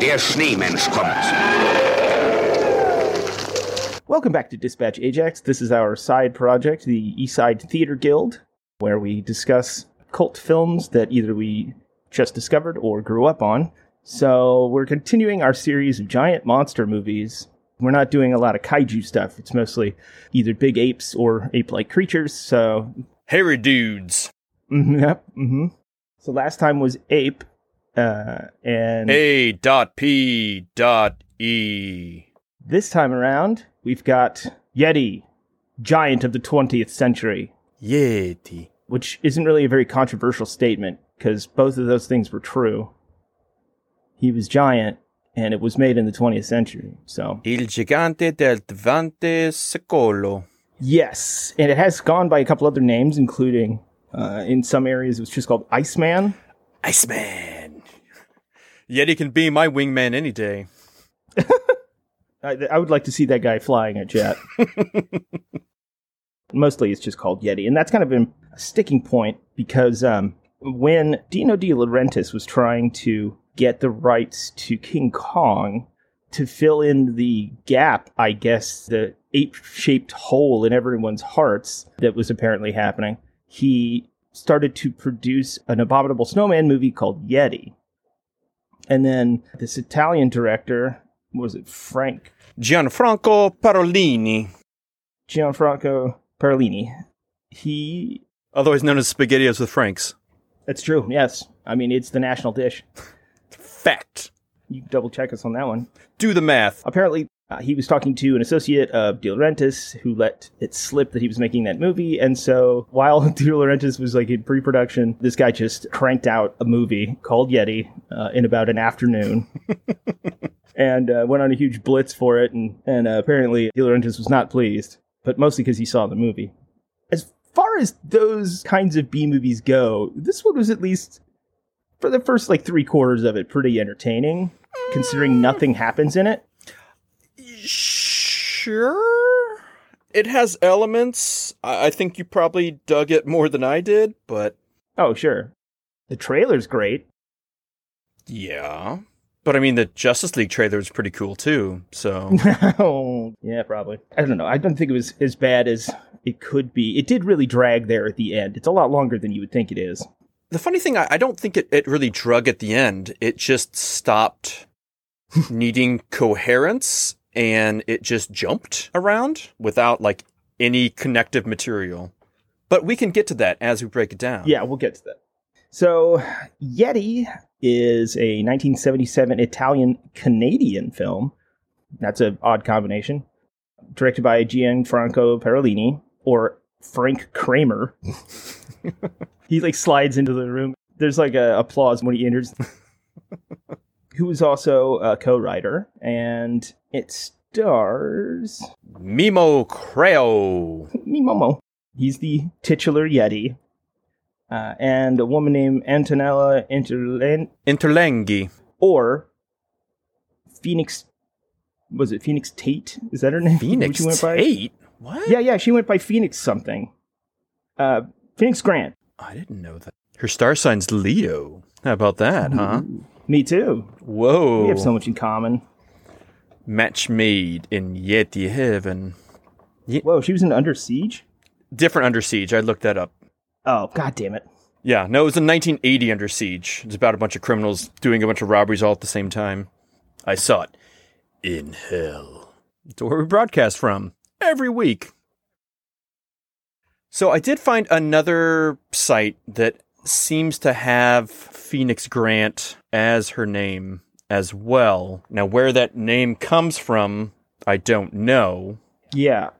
Der Schneemensch kommt. Welcome back to Dispatch Ajax. This is our side project, the Eastside Theater Guild, where we discuss cult films that either we just discovered or grew up on. So we're continuing our series of giant monster movies. We're not doing a lot of kaiju stuff. It's mostly either big apes or ape-like creatures. So, Hairy dudes. mhm, yep. hmm So last time was ape, uh, and A dot P dot E. this time around we've got Yeti, giant of the 20th century. Yeti. which isn't really a very controversial statement because both of those things were true. He was giant, and it was made in the 20th century. So, Il gigante del vante secolo. yes, and it has gone by a couple other names, including uh, in some areas it was just called Iceman. Iceman. Yeti can be my wingman any day. I, I would like to see that guy flying a jet. Mostly it's just called Yeti. And that's kind of been a sticking point because um, when Dino De Laurentiis was trying to get the rights to King Kong to fill in the gap, I guess, the ape shaped hole in everyone's hearts that was apparently happening, he started to produce an abominable snowman movie called Yeti. And then this Italian director, was it Frank Gianfranco Parolini, Gianfranco Parolini. He. otherwise known as SpaghettiOs with Franks. That's true. Yes. I mean, it's the national dish. Fact. You double check us on that one. Do the math. Apparently, uh, he was talking to an associate of De Laurentiis who let it slip that he was making that movie. And so while De Laurentiis was like in pre production, this guy just cranked out a movie called Yeti uh, in about an afternoon. and uh, went on a huge blitz for it. And, and uh, apparently, De Laurentiis was not pleased, but mostly because he saw the movie. As far as those kinds of B movies go, this one was at least, for the first like three quarters of it, pretty entertaining, considering nothing happens in it. Sure. It has elements. I I think you probably dug it more than I did, but Oh, sure. The trailer's great. yeah. But I mean, the Justice League trailer is pretty cool too. So oh, yeah, probably. I don't know. I don't think it was as bad as it could be. It did really drag there at the end. It's a lot longer than you would think it is. the funny thing, I, I don't think it, it really drug at the end. It just stopped needing coherence and it just jumped around without like any connective material. But we can get to that as we break it down. Yeah, we'll get to that. So, Yeti is a 1977 Italian Canadian film. That's an odd combination. Directed by Gianfranco Parolini or Frank Kramer. he like slides into the room. There's like a applause when he enters. Who is also a co-writer, and it stars Mimmo Crao. Mimomo. He's the titular Yeti. Uh, and a woman named Antonella Interland, Interlenghi. or Phoenix. Was it Phoenix Tate? Is that her name? Phoenix What she went by? Tate? What? Yeah, yeah, she went by Phoenix something. Uh, Phoenix Grant. I didn't know that. Her star sign's Leo. How about that, huh? Me too. Whoa. We have so much in common. Match made in Yeti heaven. Whoa, she was in Under Siege. Different Under Siege. I looked that up. Oh, god damn it! Yeah, no, it was in 1980 Under Siege. It's about a bunch of criminals doing a bunch of robberies all at the same time. I saw it in hell. It's where we broadcast from every week. So I did find another site that seems to have Phoenix Grant as her name as well. Now, where that name comes from, I don't know. Yeah,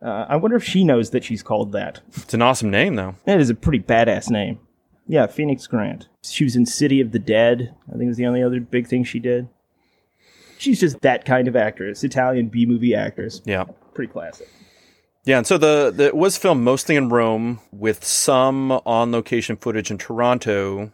uh, I wonder if she knows that she's called that. It's an awesome name, though. That is a pretty badass name. Yeah, Phoenix Grant. She was in City of the Dead. I think was the only other big thing she did. She's just that kind of actress, Italian B movie actress. Yeah. Pretty classic. Yeah, and so the, the it was filmed mostly in Rome with some on location footage in Toronto.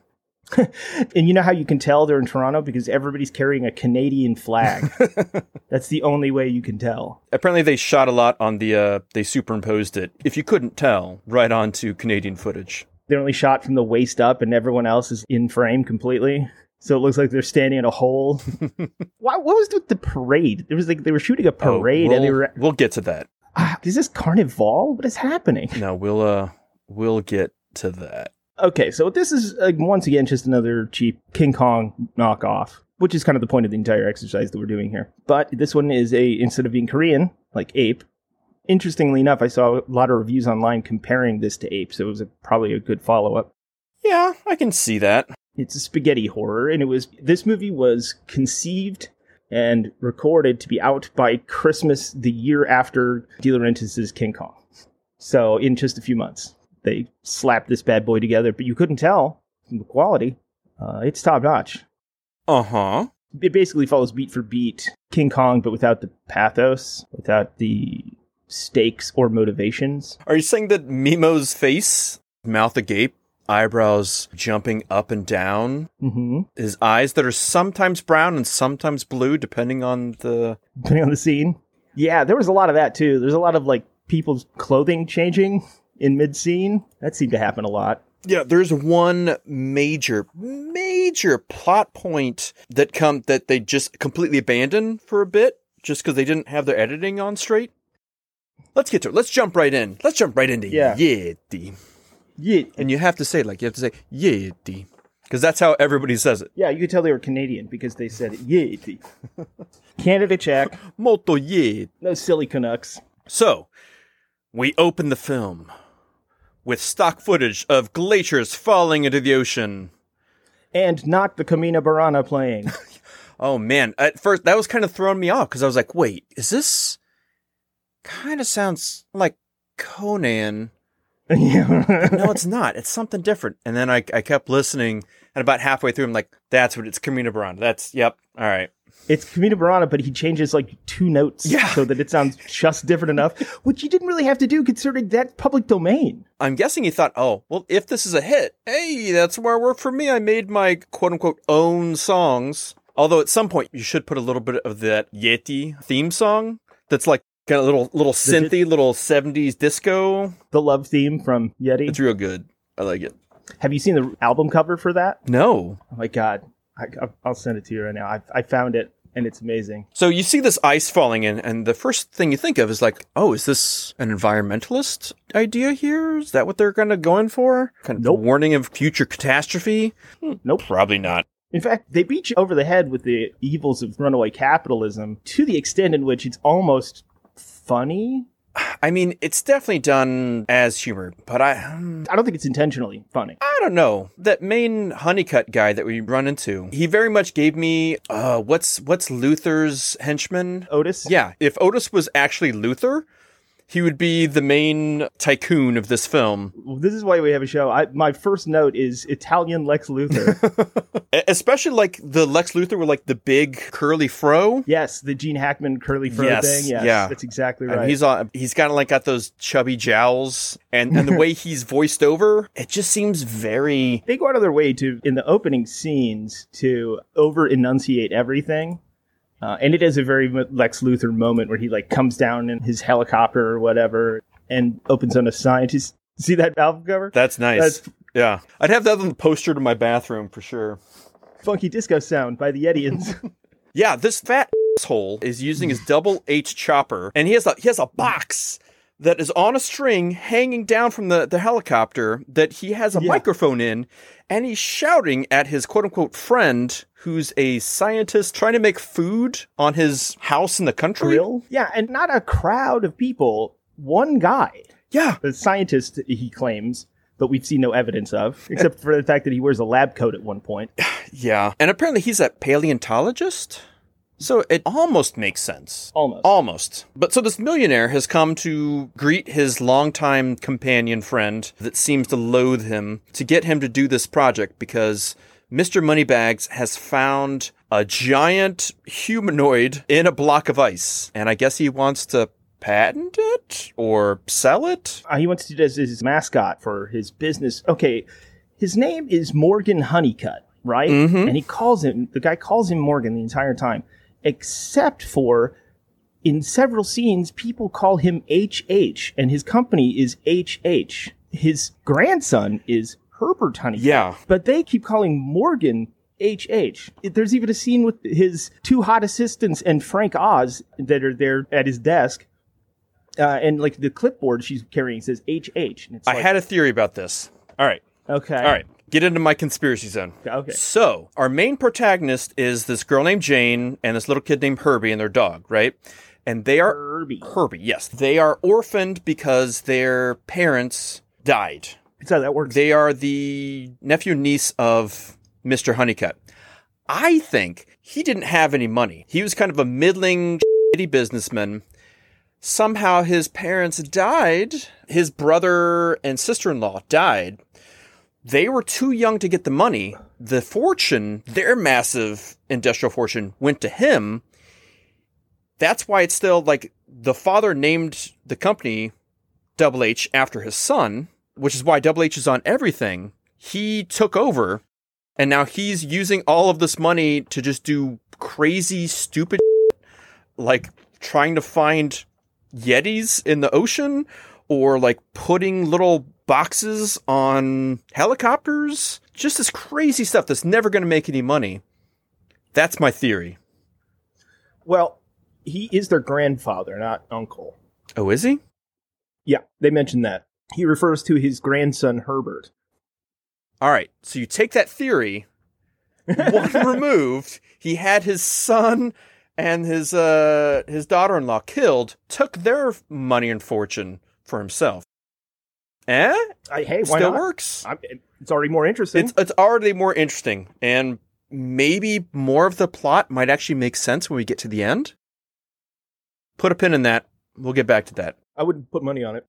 And you know how you can tell they're in Toronto because everybody's carrying a Canadian flag. That's the only way you can tell. Apparently, they shot a lot on the. Uh, they superimposed it, if you couldn't tell, right onto Canadian footage. They're only shot from the waist up, and everyone else is in frame completely. So it looks like they're standing in a hole. Why, what was with the parade? It was like they were shooting a Oh, parade we'll, and they were. we'll get to that. Ah, is this carnival? What is happening? No, we'll uh we'll get to that. Okay, so this is uh, once again just another cheap King Kong knockoff, which is kind of the point of the entire exercise that we're doing here. But this one is a instead of being Korean like Ape. Interestingly enough, I saw a lot of reviews online comparing this to Ape, so it was a, probably a good follow up. Yeah, I can see that. It's a spaghetti horror, and it was this movie was conceived and recorded to be out by Christmas the year after De Laurentiis' King Kong. So in just a few months, they slapped this bad boy together, but you couldn't tell from the quality. Uh, it's top notch. Uh huh. It basically follows beat for beat King Kong, but without the pathos, without the stakes or motivations. Are you saying that Mimmo's face, mouth agape, eyebrows jumping up and down, hmm his eyes that are sometimes brown and sometimes blue, depending on the. Depending on the scene. Yeah, there was a lot of that too. There's a lot of like people's clothing changing in mid scene. That seemed to happen a lot. Yeah, there's one major, major plot point that come that they just completely abandoned for a bit, just because they didn't have their editing on straight. Let's get to it. Let's jump right in. Let's jump right into Yeah. Yeti. Yeah, And you have to say like you have to say Yeti. Because that's how everybody says it. yeah, you could tell they were Canadian because they said. Yeah, Canada check. Molto Yeti. No silly Canucks. So, we open the film with stock footage of glaciers falling into the ocean. And not the Carmina Burana playing. Oh man, at first that was kind of throwing me off because I was like, wait, is this kind of sounds like Conan? yeah. No, it's not. It's something different. And then I, I kept listening, and about halfway through, I'm like, that's what it's Carmina Burana. That's, yep, all right. It's Carmina Burana, but he changes like two notes Yeah. so that it sounds just different enough, which you didn't really have to do considering that public domain. I'm guessing he thought, oh, well, if this is a hit, hey, that's where it worked for me. I made my quote unquote own songs. Although at some point you should put a little bit of that Yeti theme song that's like kind of little little synthy, little 70s disco. The love theme from Yeti. It's real good. I like it. Have you seen the album cover for that? No. Oh my god, I, I'll- I'll send it to you right now. I, I found it and it's amazing. So you see this ice falling in, and the first thing you think of is like, oh, is this an environmentalist idea here? Is that what they're kind of going for? Kind of Nope. warning of future catastrophe? Hmm. Nope. Probably not. In fact, they beat you over the head with the evils of runaway capitalism to the extent in which it's almost funny. I mean, it's definitely done as humor, but I, hmm, I don't think it's intentionally funny. I don't know. That main Honeycutt guy that we run into, he very much gave me, uh, what's what's Luthor's henchman? Otis? Yeah, if Otis was actually Luther, he would be the main tycoon of this film. This is why we have a show. I, my first note is Italian Lex Luthor. Especially like the Lex Luthor with like the big curly fro. yes, the Gene Hackman curly fro Yes, thing. Yes, yeah. that's exactly And right. he's on. He's kind of like got those chubby jowls, and and the way he's voiced over, it just seems very. they go out of their way to in the opening scenes to over enunciate everything uh, and it is a very lex luthor moment where he like comes down in his helicopter or whatever and opens on a scientist see that album cover That's nice. That's- yeah, I'd have that on the poster to my bathroom for sure. funky disco sound by the Yetians. Yeah, this fat asshole is using his double H chopper, and he has a he has a box that is on a string hanging down from the, the helicopter that he has a Yeah. microphone in, and he's shouting at his quote unquote friend who's a scientist trying to make food on his house in the country. Grill? Yeah, and not a crowd of people. One guy, Yeah. The scientist, he claims, but we've seen no evidence of, except for the fact that he wears a lab coat at one point. Yeah. And apparently he's a paleontologist. So it almost makes sense. Almost. Almost. But so this millionaire has come to greet his longtime companion friend that seems to loathe him to get him to do this project because Mr. Moneybags has found a giant humanoid in a block of ice. And I guess he wants to patent it or sell it. Uh, he wants to do this as his mascot for his business. Okay, his name is Morgan Honeycutt, right? Mhm. And he calls him, the guy calls him Morgan the entire time, except for in several scenes, people call him HH, and his company is HH. His grandson is Herbert Honeycutt. Yeah. But they keep calling Morgan HH. There's even a scene with his two hot assistants and Frank Oz that are there at his desk. Uh, and like the clipboard she's carrying says HH. And it's I like, had a theory about this. All right. okay. All right. Get into my conspiracy zone. Okay. So, our main protagonist is this girl named Jane and this little kid named Herbie and their dog, right? And they are Herbie. Herbie, yes. They are orphaned because their parents died. That's how that works. They are the nephew and niece of Mr. Honeycutt. I think he didn't have any money. He was kind of a middling shitty businessman. Somehow his parents died. His brother and sister-in-law died. They were too young to get the money. The fortune, their massive industrial fortune, went to him. That's why it's still like the father named the company Double H after his son, which is why Double H is on everything. He took over and now he's using all of this money to just do crazy, stupid, like trying to find Yetis in the ocean or like putting little boxes on helicopters. Just this crazy stuff that's never going to make any money. That's my theory. well, he is their grandfather, not uncle. Oh, is he? Yeah, they mentioned that. He refers to his grandson Herbert. All right. So you take that theory, one removed. He had his son and his uh his daughter-in-law killed, took their money and fortune for himself. Eh? I, hey, why Still not? works. I'm, it's already more interesting. It's it's already more interesting, and maybe more of the plot might actually make sense when we get to the end. Put a pin in that. We'll get back to that. I wouldn't put money on it.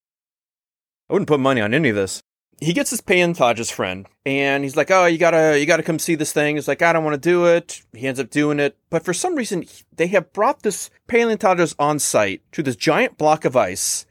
I wouldn't put money on any of this. He gets his paleontologist friend, and he's like, "Oh, you gotta, you gotta come see this thing." He's like, "I don't want to do it." He ends up doing it, but for some reason, they have brought this paleontologist on site to this giant block of ice.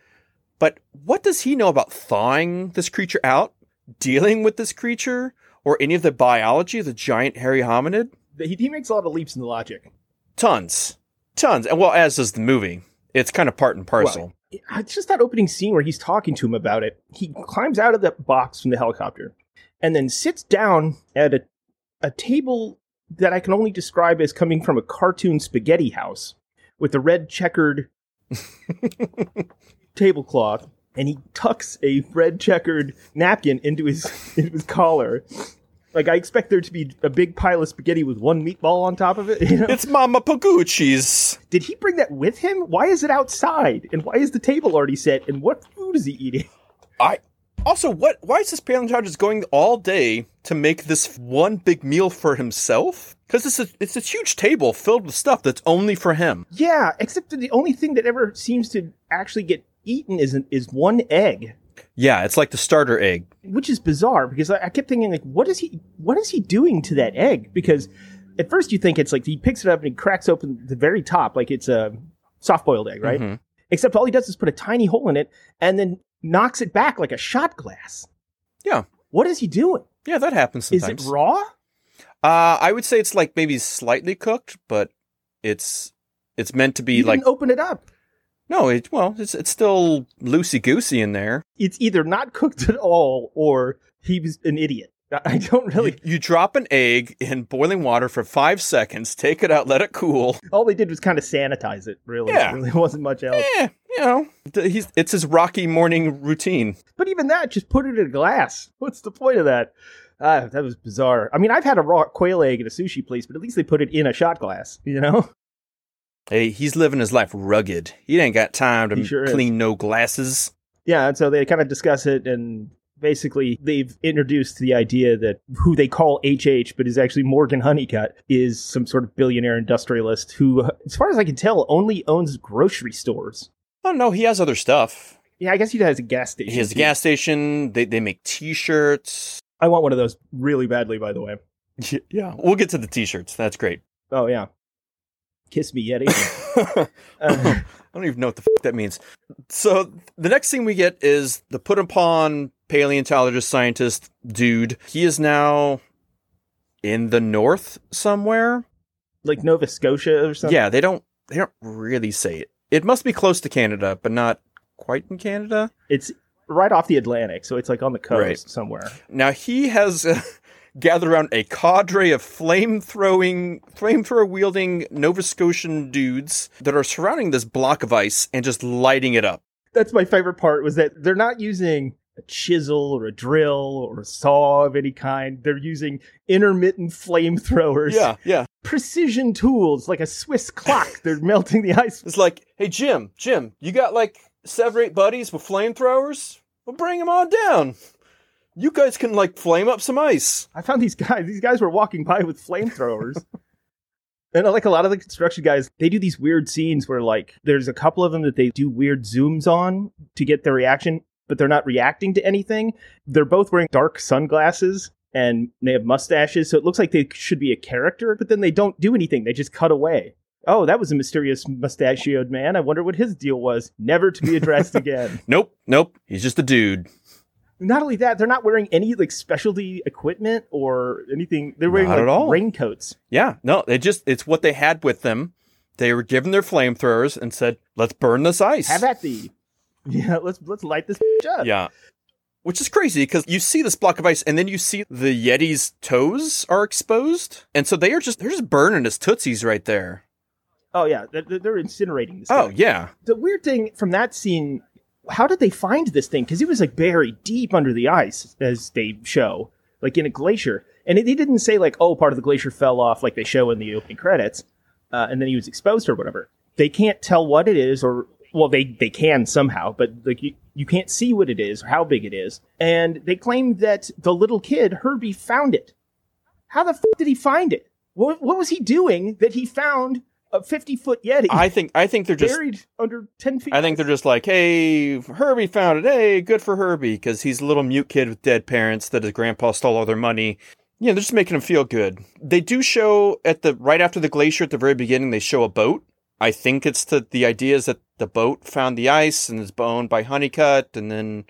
But what does he know about thawing this creature out, dealing with this creature, or any of the biology of the giant hairy hominid? He, he makes a lot of leaps in the logic. Tons, tons, and well, as does the movie. It's kind of part and parcel. It's just that opening scene where he's talking to him about it. He climbs out of the box from the helicopter and then sits down at a, a table that I can only describe as coming from a cartoon spaghetti house with the red checkered tablecloth. And he tucks a red checkered napkin into his into his collar. Like I expect there to be a big pile of spaghetti with one meatball on top of it. You know? It's Mama Pagucci's. Did he bring that with him? Why is it outside? And why is the table already set? And what food is he eating? I also what? Why is this paleontologist going all day to make this one big meal for himself? Because it's a it's a huge table filled with stuff that's only for him. Yeah, except that the only thing that ever seems to actually get eaten is is one egg, Yeah, it's like the starter egg. which is bizarre because I, I kept thinking like, what is he what is he doing to that egg? Because at first you think it's like he picks it up and he cracks open the very top like it's a soft boiled egg, right? Mhm. Except all he does is put a tiny hole in it and then knocks it back like a shot glass. Yeah. What is he doing? Yeah, that happens Is sometimes. it raw? Uh, I would say it's like maybe slightly cooked, but it's it's meant to be You like open it up. No, it well, it's it's still loosey goosey in there. It's either not cooked at all or he was an idiot. I don't really. You, you drop an egg in boiling water for five seconds, take it out, let it cool. All they did was kind of sanitize it. Really, Yeah. really wasn't much else. Eh, you know, he's it's his rocky morning routine. But even that, just put it in a glass. What's the point of that? Ah, that was bizarre. I mean, I've had a raw quail egg at a sushi place, but at least they put it in a shot glass. You know? Hey, he's living his life rugged. He ain't got time to sure is. clean no glasses. Yeah. And so they kind of discuss it, and basically they've introduced the idea that who they call HH, but is actually Morgan Honeycutt, is some sort of billionaire industrialist who, as far as I can tell, only owns grocery stores. Oh no, he has other stuff. Yeah, I guess he has a gas station. He has a too. gas station. They they make T-shirts. I want one of those really badly, by the way. Yeah, we'll get to the T-shirts. That's great. Oh yeah, kiss me, Yeti. I Uh, don't even know what the f- that means. So the next thing we get is the put upon paleontologist scientist dude. He is now in the north somewhere. like Nova Scotia or something. Yeah, they don't they don't really say it. It must be close to Canada, but not quite in Canada. it's right off the Atlantic, so it's like on the coast Right. somewhere. Now he has gather around a cadre of flame throwing, flamethrower wielding Nova Scotian dudes that are surrounding this block of ice and just lighting it up. That's my favorite part was that they're not using a chisel or a drill or a saw of any kind. They're using intermittent flamethrowers. Yeah, yeah. Precision tools like a Swiss clock. They're melting the ice. It's like, hey, Jim, Jim, you got like seven or eight buddies with flamethrowers? Well, bring them on down. You guys can like flame up some ice. I found these guys. These guys were walking by with flamethrowers. And like a lot of the construction guys, they do these weird scenes where like there's a couple of them that they do weird zooms on to get their reaction, but they're not reacting to anything. They're both wearing dark sunglasses and they have mustaches, so it looks like they should be a character, but then they don't do anything. They just cut away. Oh, that was a mysterious mustachioed man. I wonder what his deal was. Never to be addressed again. Nope, nope. He's just a dude. Not only that, they're not wearing any like specialty equipment or anything. They're wearing Not like, at all. raincoats. Yeah, no, they just, it's what they had with them. They were given their flamethrowers and said, let's burn this ice. Have at thee. Yeah, let's let's light this up. Yeah. Which is crazy because you see this block of ice and then you see the Yeti's toes are exposed. And so they are just, they're just burning his tootsies right there. Oh yeah, they're, they're incinerating this. Oh, guy. yeah. the weird thing from that scene. How did they find this thing? Because he was like buried deep under the ice, as they show, like in a glacier. And they didn't say like, oh, part of the glacier fell off, like they show in the opening credits, uh, and then he was exposed or whatever. They can't tell what it is, or well, they they can somehow, but like you, you can't see what it is or how big it is. And they claim that the little kid Herbie found it. How the f- did he find it? What what was he doing that he found a fifty foot yeti I think, I think they're just, buried under ten feet? I think they're just like, hey, Herbie found it. Hey, good for Herbie because he's a little mute kid with dead parents that his grandpa stole all their money. Yeah, they're just making him feel good. They do show at the right after the glacier at the very beginning. They show a boat. I think it's the the idea is that the boat found the ice and is owned by Honeycutt, and then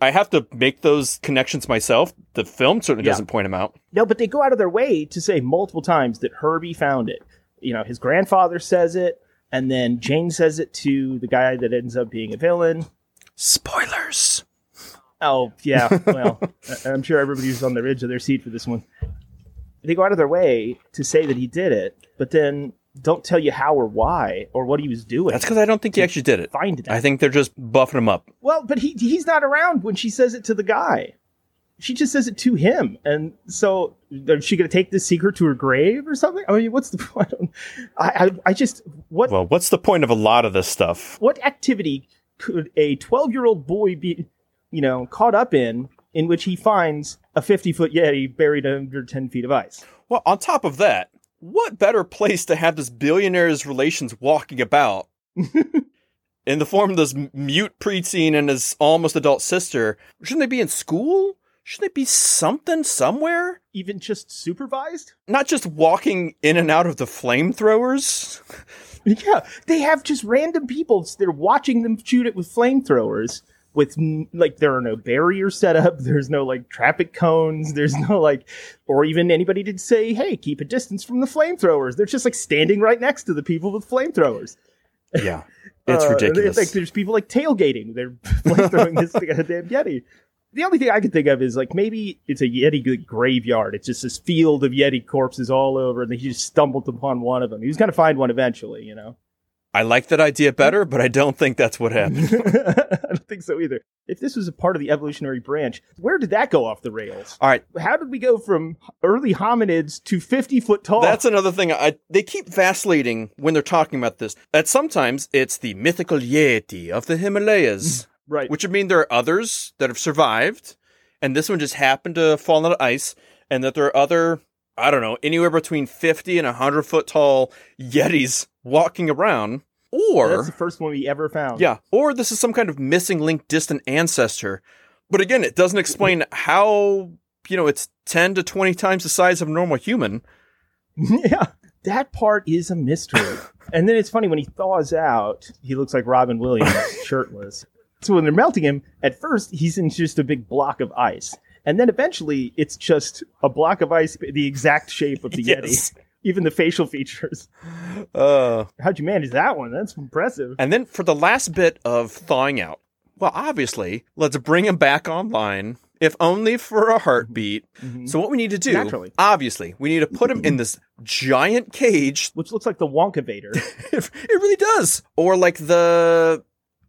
I have to make those connections myself. The film certainly Yeah. doesn't point them out. No, but they go out of their way to say multiple times that Herbie found it. You know, his grandfather says it, and then Jane says it to the guy that ends up being a villain. Spoilers. Oh, yeah. Well, I'm sure everybody's on the edge of their seat for this one. They go out of their way to say that he did it, but then don't tell you how or why or what he was doing. That's because I don't think he actually did it. find it. I think they're just buffing him up. Well, but he he's not around when she says it to the guy. She just says it to him, and so is she going to take this secret to her grave or something? I mean, what's the point? I, I I just what Well, what's the point of a lot of this stuff? what activity could a twelve year old boy be, you know, caught up in in which he finds a fifty foot yeti buried under ten feet of ice? Well, on top of that, what better place to have this billionaire's relations walking about in the form of this mute preteen and his almost adult sister? Shouldn't they be in school? Shouldn't they be something somewhere? Even just supervised? Not just walking in and out of the flamethrowers? Yeah, they have just random people. They're watching them shoot it with flamethrowers. With like, there are no barriers set up. There's no like traffic cones. There's no like, or even anybody to say, "Hey, keep a distance from the flamethrowers." They're just like standing right next to the people with flamethrowers. Yeah. It's Uh, ridiculous. Like, there's people like tailgating. They're flamethrowing this damn yeti. The only thing I could think of is like maybe it's a yeti graveyard. It's just this field of yeti corpses all over, and he just stumbled upon one of them. He was gonna find one eventually, you know. I like that idea better, but I don't think that's what happened. I don't think so either. If this was a part of the evolutionary branch, where did that go off the rails? All right. How did we go from early hominids to 50 foot tall? That's another thing. I, they keep vacillating when they're talking about this. That sometimes it's the mythical Yeti of the Himalayas, right. which would mean there are others that have survived, and this one just happened to fall into ice, and that there are other, I don't know, anywhere between 50 and 100 foot tall Yetis walking around. Or, That's the first one we ever found. yeah, or this is some kind of missing link distant ancestor. But again, it doesn't explain how, you know, it's 10 to 20 times the size of a normal human. yeah. That part is a mystery. and then it's funny when he thaws out, he looks like Robin Williams shirtless. So when they're melting him, at first he's in just a big block of ice. And then eventually it's just a block of ice, the exact shape of the Yes. Yeti. Even the facial features. Uh, How'd you manage that one? That's impressive. And then for the last bit of thawing out, well, obviously, let's bring him back online if only for a heartbeat. Mhm. So what we need to do, Naturally. obviously, we need to put him in this giant cage. Which looks like the Wonkavator. it really does. Or like the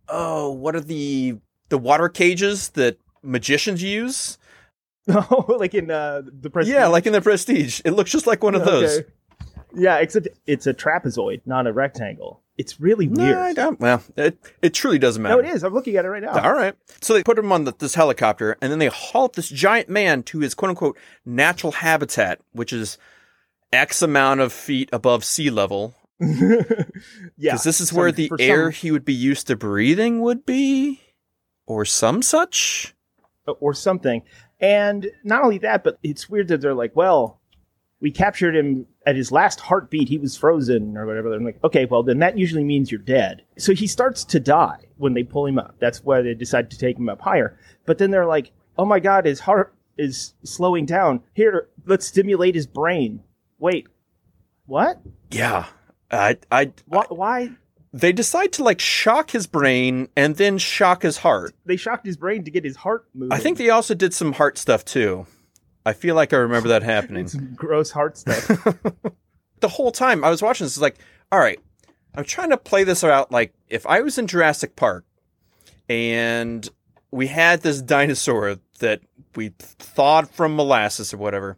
oh, what are the the water cages that magicians use? oh, like in uh, the Prestige. Yeah, like in the Prestige. It looks just like one of those. Okay. Yeah, except it's a trapezoid, not a rectangle. It's really No, weird. I don't- well, it it truly doesn't matter. No, it is. I'm looking at it right now. All right. So they put him on the, this helicopter, and then they haul this giant man to his quote unquote natural habitat, which is X amount of feet above sea level. yeah, Because this is where the air some- he would be used to breathing would be, or some such. Uh, or something. And not only that, but it's weird that they're like, well, we captured him at his last heartbeat. He was frozen or whatever. I'm like, okay, well, then that usually means you're dead. So he starts to die when they pull him up. That's why they decide to take him up higher. But then they're like, oh my God, his heart is slowing down. Here, let's stimulate his brain. Wait, what? Yeah. I, I, Why? why? they decide to like shock his brain and then shock his heart. They shocked his brain to get his heart moving. I think they also did some heart stuff too. I feel like I remember that happening. some gross heart stuff. the whole time I was watching this, it's like, all right, I'm trying to play this out. Like, if I was in Jurassic Park and we had this dinosaur that we thawed from molasses or whatever,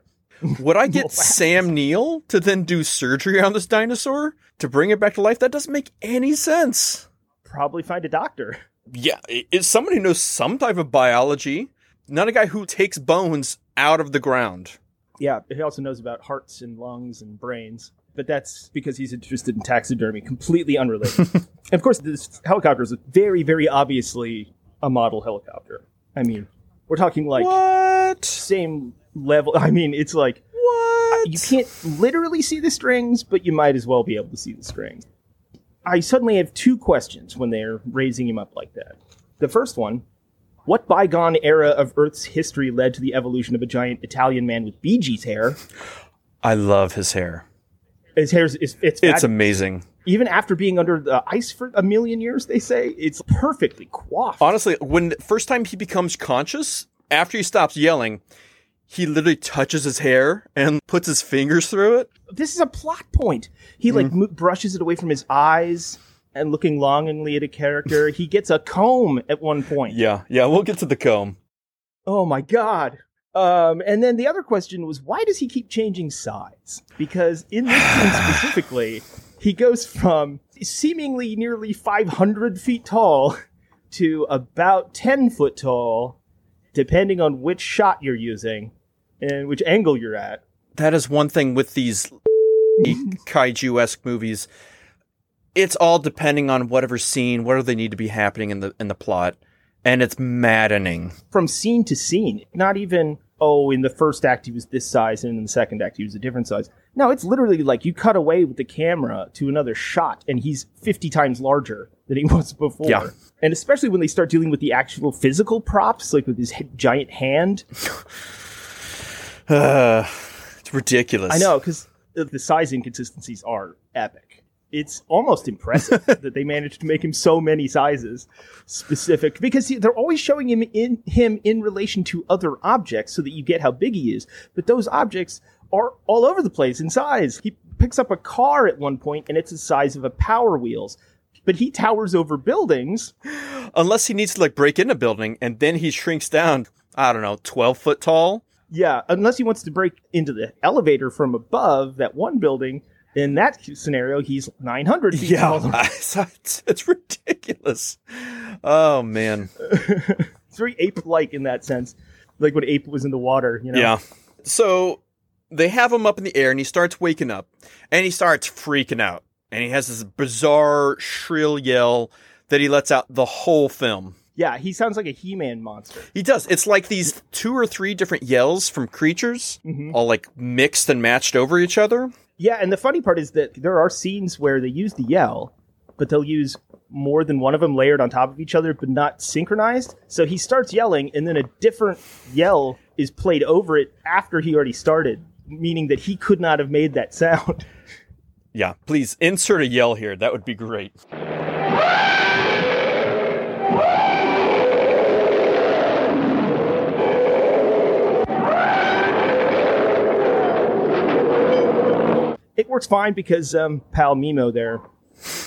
would I get. Sam Neill to then do surgery on this dinosaur to bring it back to life? That doesn't make any sense. Probably find a doctor. Yeah, i- is somebody who knows some type of biology, not a guy who takes bones out of the ground. Yeah, he also knows about hearts and lungs and brains, but that's because he's interested in taxidermy, completely unrelated. of course, this helicopter is very, very obviously a model helicopter. I mean, we're talking like what? same level. I mean, it's like What? you can't literally see the strings, but you might as well be able to see the string. I suddenly have two questions when they're raising him up like that. The first one what bygone era of Earth's history led to the evolution of a giant Italian man with Bee Gees hair? I love his hair. His hair is it's, It's fat- amazing. even after being under the ice for a million years. They say it's perfectly coiffed. Honestly, when the first time he becomes conscious, after he stops yelling, he literally touches his hair and puts his fingers through it. This is a plot point. He like mm. mo- brushes it away from his eyes and looking longingly at a character. he gets a comb at one point. Yeah, yeah, we'll get to the comb. Oh my god. Um, and then the other question was, why does he keep changing size? Because in this scene specifically, he goes from seemingly nearly 500 feet tall to about 10 foot tall, depending on which shot you're using and which angle you're at. That is one thing with these kaiju esque movies. It's all depending on whatever scene, whatever they need to be happening in the in the plot, and it's maddening. From scene to scene, not even, oh, in the first act he was this size and in the second act he was a different size. No, it's literally like you cut away with the camera to another shot and he's 50 times larger than he was before. Yeah. And especially when they start dealing with the actual physical props, like with his giant hand. Uh, it's ridiculous. I know, because the size inconsistencies are epic. It's almost impressive that they managed to make him so many sizes specific because he, they're always showing him in him in relation to other objects so that you get how big he is. But those objects are all over the place in size. He picks up a car at one point and it's the size of a Power Wheels. But he towers over buildings. Unless he needs to like break in a building and then he shrinks down, I don't know, 12 foot tall. Yeah, unless he wants to break into the elevator from above that one building. In that scenario, he's 900 feet tall. it's, it's ridiculous. Oh, man. it's very ape-like in that sense, like when ape was in the water. You know? Yeah. So they have him up in the air and he starts waking up and he starts freaking out. And he has this bizarre, shrill yell that he lets out the whole film. yeah. He sounds like a He-Man monster. He does. It's like these two or three different yells from creatures, mm-hmm. all like mixed and matched over each other. Yeah, and the funny part is that there are scenes where they use the yell, but they'll use more than one of them layered on top of each other, but not synchronized. So he starts yelling, and then a different yell is played over it after he already started, meaning that he could not have made that sound. Yeah, please insert a yell here. That would be great. Works fine because um, pal Mimmo there,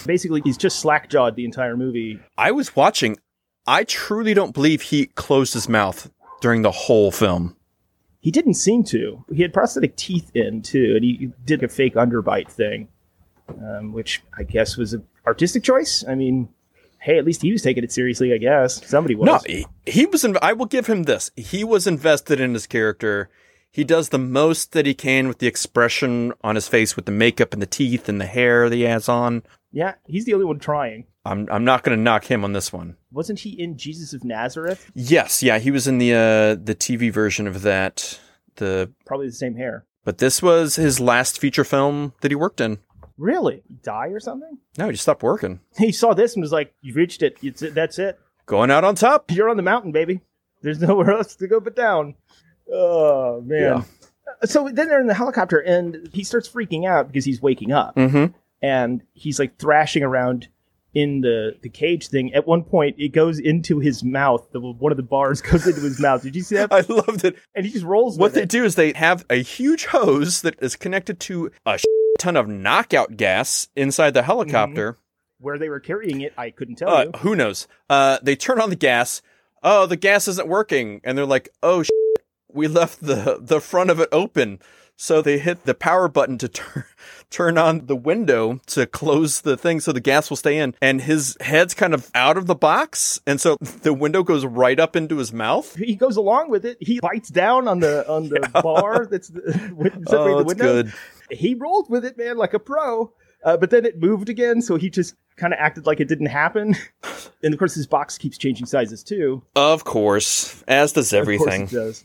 basically he's just slack jawed the entire movie. I was watching. I truly don't believe he closed his mouth during the whole film. He didn't seem to. He had prosthetic teeth in too, and he did a fake underbite thing, um, which I guess was an artistic choice. I mean, hey, at least he was taking it seriously. I guess somebody was. No, he, he was. In, I will give him this. He was invested in his character. He does the most that he can with the expression on his face, with the makeup and the teeth and the hair that he has on. Yeah, he's the only one trying. I'm I'm not going to knock him on this one. Wasn't he in Jesus of Nazareth? Yes, yeah, he was in the uh, the TV version of that. The Probably the same hair. but this was his last feature film that he worked in. Really? Die or something? No, he just stopped working. He saw this and was like, "You reached it. It's it. That's it. Going out on top. You're on the mountain, baby. There's nowhere else to go but down." Oh man. So then they're in the helicopter, and he starts freaking out because he's waking up, Mm-hmm. and he's like thrashing around in the the cage thing. At one point, it goes into his mouth. The, one of the bars goes into his mouth. Did you see that? I loved it. And he just rolls. What they it. do is they have a huge hose that is connected to a ton of knockout gas inside the helicopter. where they were carrying it, I couldn't tell Uh, you. who knows? Uh, they turn on the gas. Oh, the gas isn't working, and they're like, "Oh, we left the the front of it open." So they hit the power button to turn turn on the window to close the thing so the gas will stay in. And his head's kind of out of the box, and so the window goes right up into his mouth. He goes along with it. He bites down on the on the bar that's the, separating the Oh, it's window. good. He rolled with it, man, like a pro. Uh, but then it moved again, so he just kind of acted like it didn't happen. And of course, his box keeps changing sizes too. Of course, as does Of course everything. it does.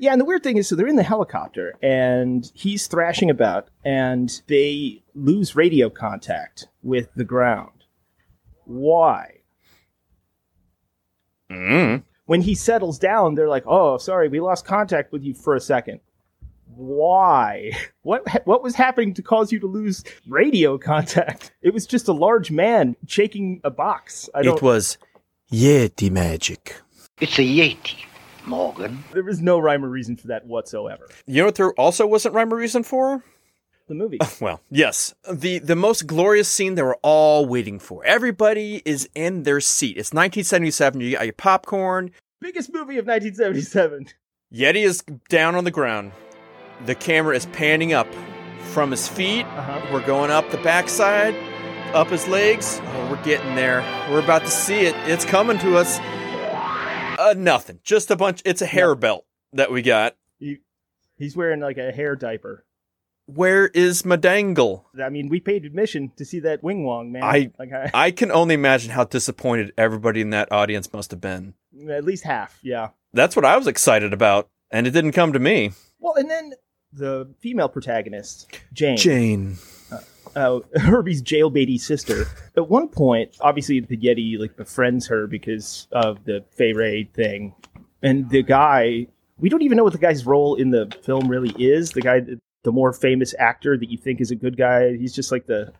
Yeah, and the weird thing is, so they're in the helicopter, and he's thrashing about, and they lose radio contact with the ground. Why? Mm. when he settles down, they're like, "Oh, sorry, we lost contact with you for a second. Why? What what was happening to cause you to lose radio contact? It was just a large man shaking a box. I don't. It was Yeti magic. It's a Yeti, Morgan. there was no rhyme or reason for that whatsoever. You know what there also wasn't rhyme or reason for? The movie. Well, yes. The the most glorious scene they were all waiting for. Everybody is in their seat. It's 1977. You got your popcorn. Biggest movie of 1977. Yeti is down on the ground. The camera is panning up from his feet. Uh-huh. We're going up the backside, up his legs. Oh, we're getting there. We're about to see it. It's coming to us. Uh, nothing. Just a bunch. It's a hair belt that we got. He, he's wearing like a hair diaper. Where is Madangle? I mean, we paid admission to see that Wing Wong man. I- like I, I can only imagine how disappointed everybody in that audience must have been. at least half. Yeah. That's what I was excited about, and it didn't come to me. Well, and then the female protagonist, Jane. Jane. Uh, Herbie's jailbaity sister. At one point, obviously the Yeti like befriends her because of the Fey thing, and the guy we don't even know what the guy's role in the film really is. The guy, the more famous actor that you think is a good guy, he's just like the.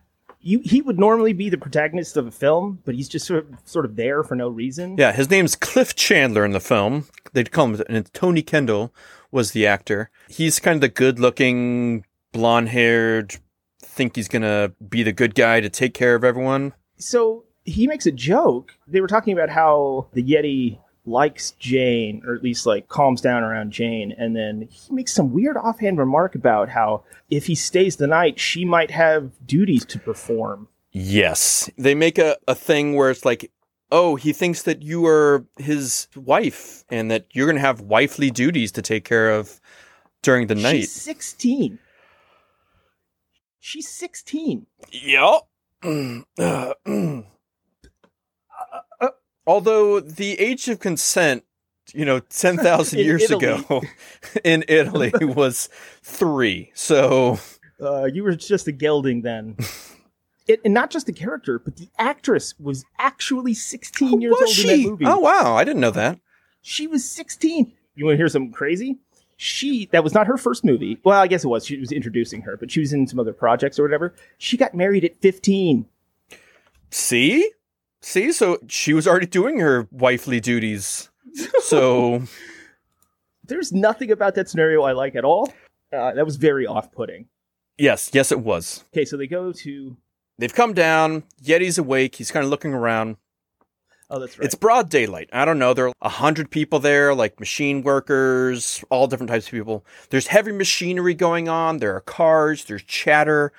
You, he would normally be the protagonist of a film, but he's just sort of, sort of there for no reason. Yeah, his name's Cliff Chandler in the film. They'd call him, and Tony Kendall was the actor. He's kind of the good looking, blonde haired, think he's gonna be the good guy to take care of everyone. so he makes a joke. They were talking about how the Yeti likes Jane, or at least like calms down around Jane, and then he makes some weird offhand remark about how if he stays the night, she might have duties to perform. Yes. They make a, a thing where it's like, oh, he thinks that you are his wife and that you're gonna have wifely duties to take care of during the night. She's sixteen. She's sixteen. Yep. Uh, mm. Although the age of consent, you know, 10,000 In years Italy. ago in Italy was three. So, Uh, you were just a gelding then. It, and not just the character, but the actress was actually 16 years was old in that movie. Oh, wow. I didn't know that. She was 16. You want to hear something crazy? She that was not her first movie. Well, I guess it was. She was introducing her, but she was in some other projects or whatever. She got married at 15. See? See? So she was already doing her wifely duties. So, There's nothing about that scenario I like at all. Uh, that was very off-putting. Yes, yes, it was. Okay, so they go to. They've come down. Yeti's awake. He's kind of looking around. Oh, that's right. It's broad daylight. I don't know. There are a hundred people there, like machine workers, all different types of people. There's heavy machinery going on. There are cars. There's chatter.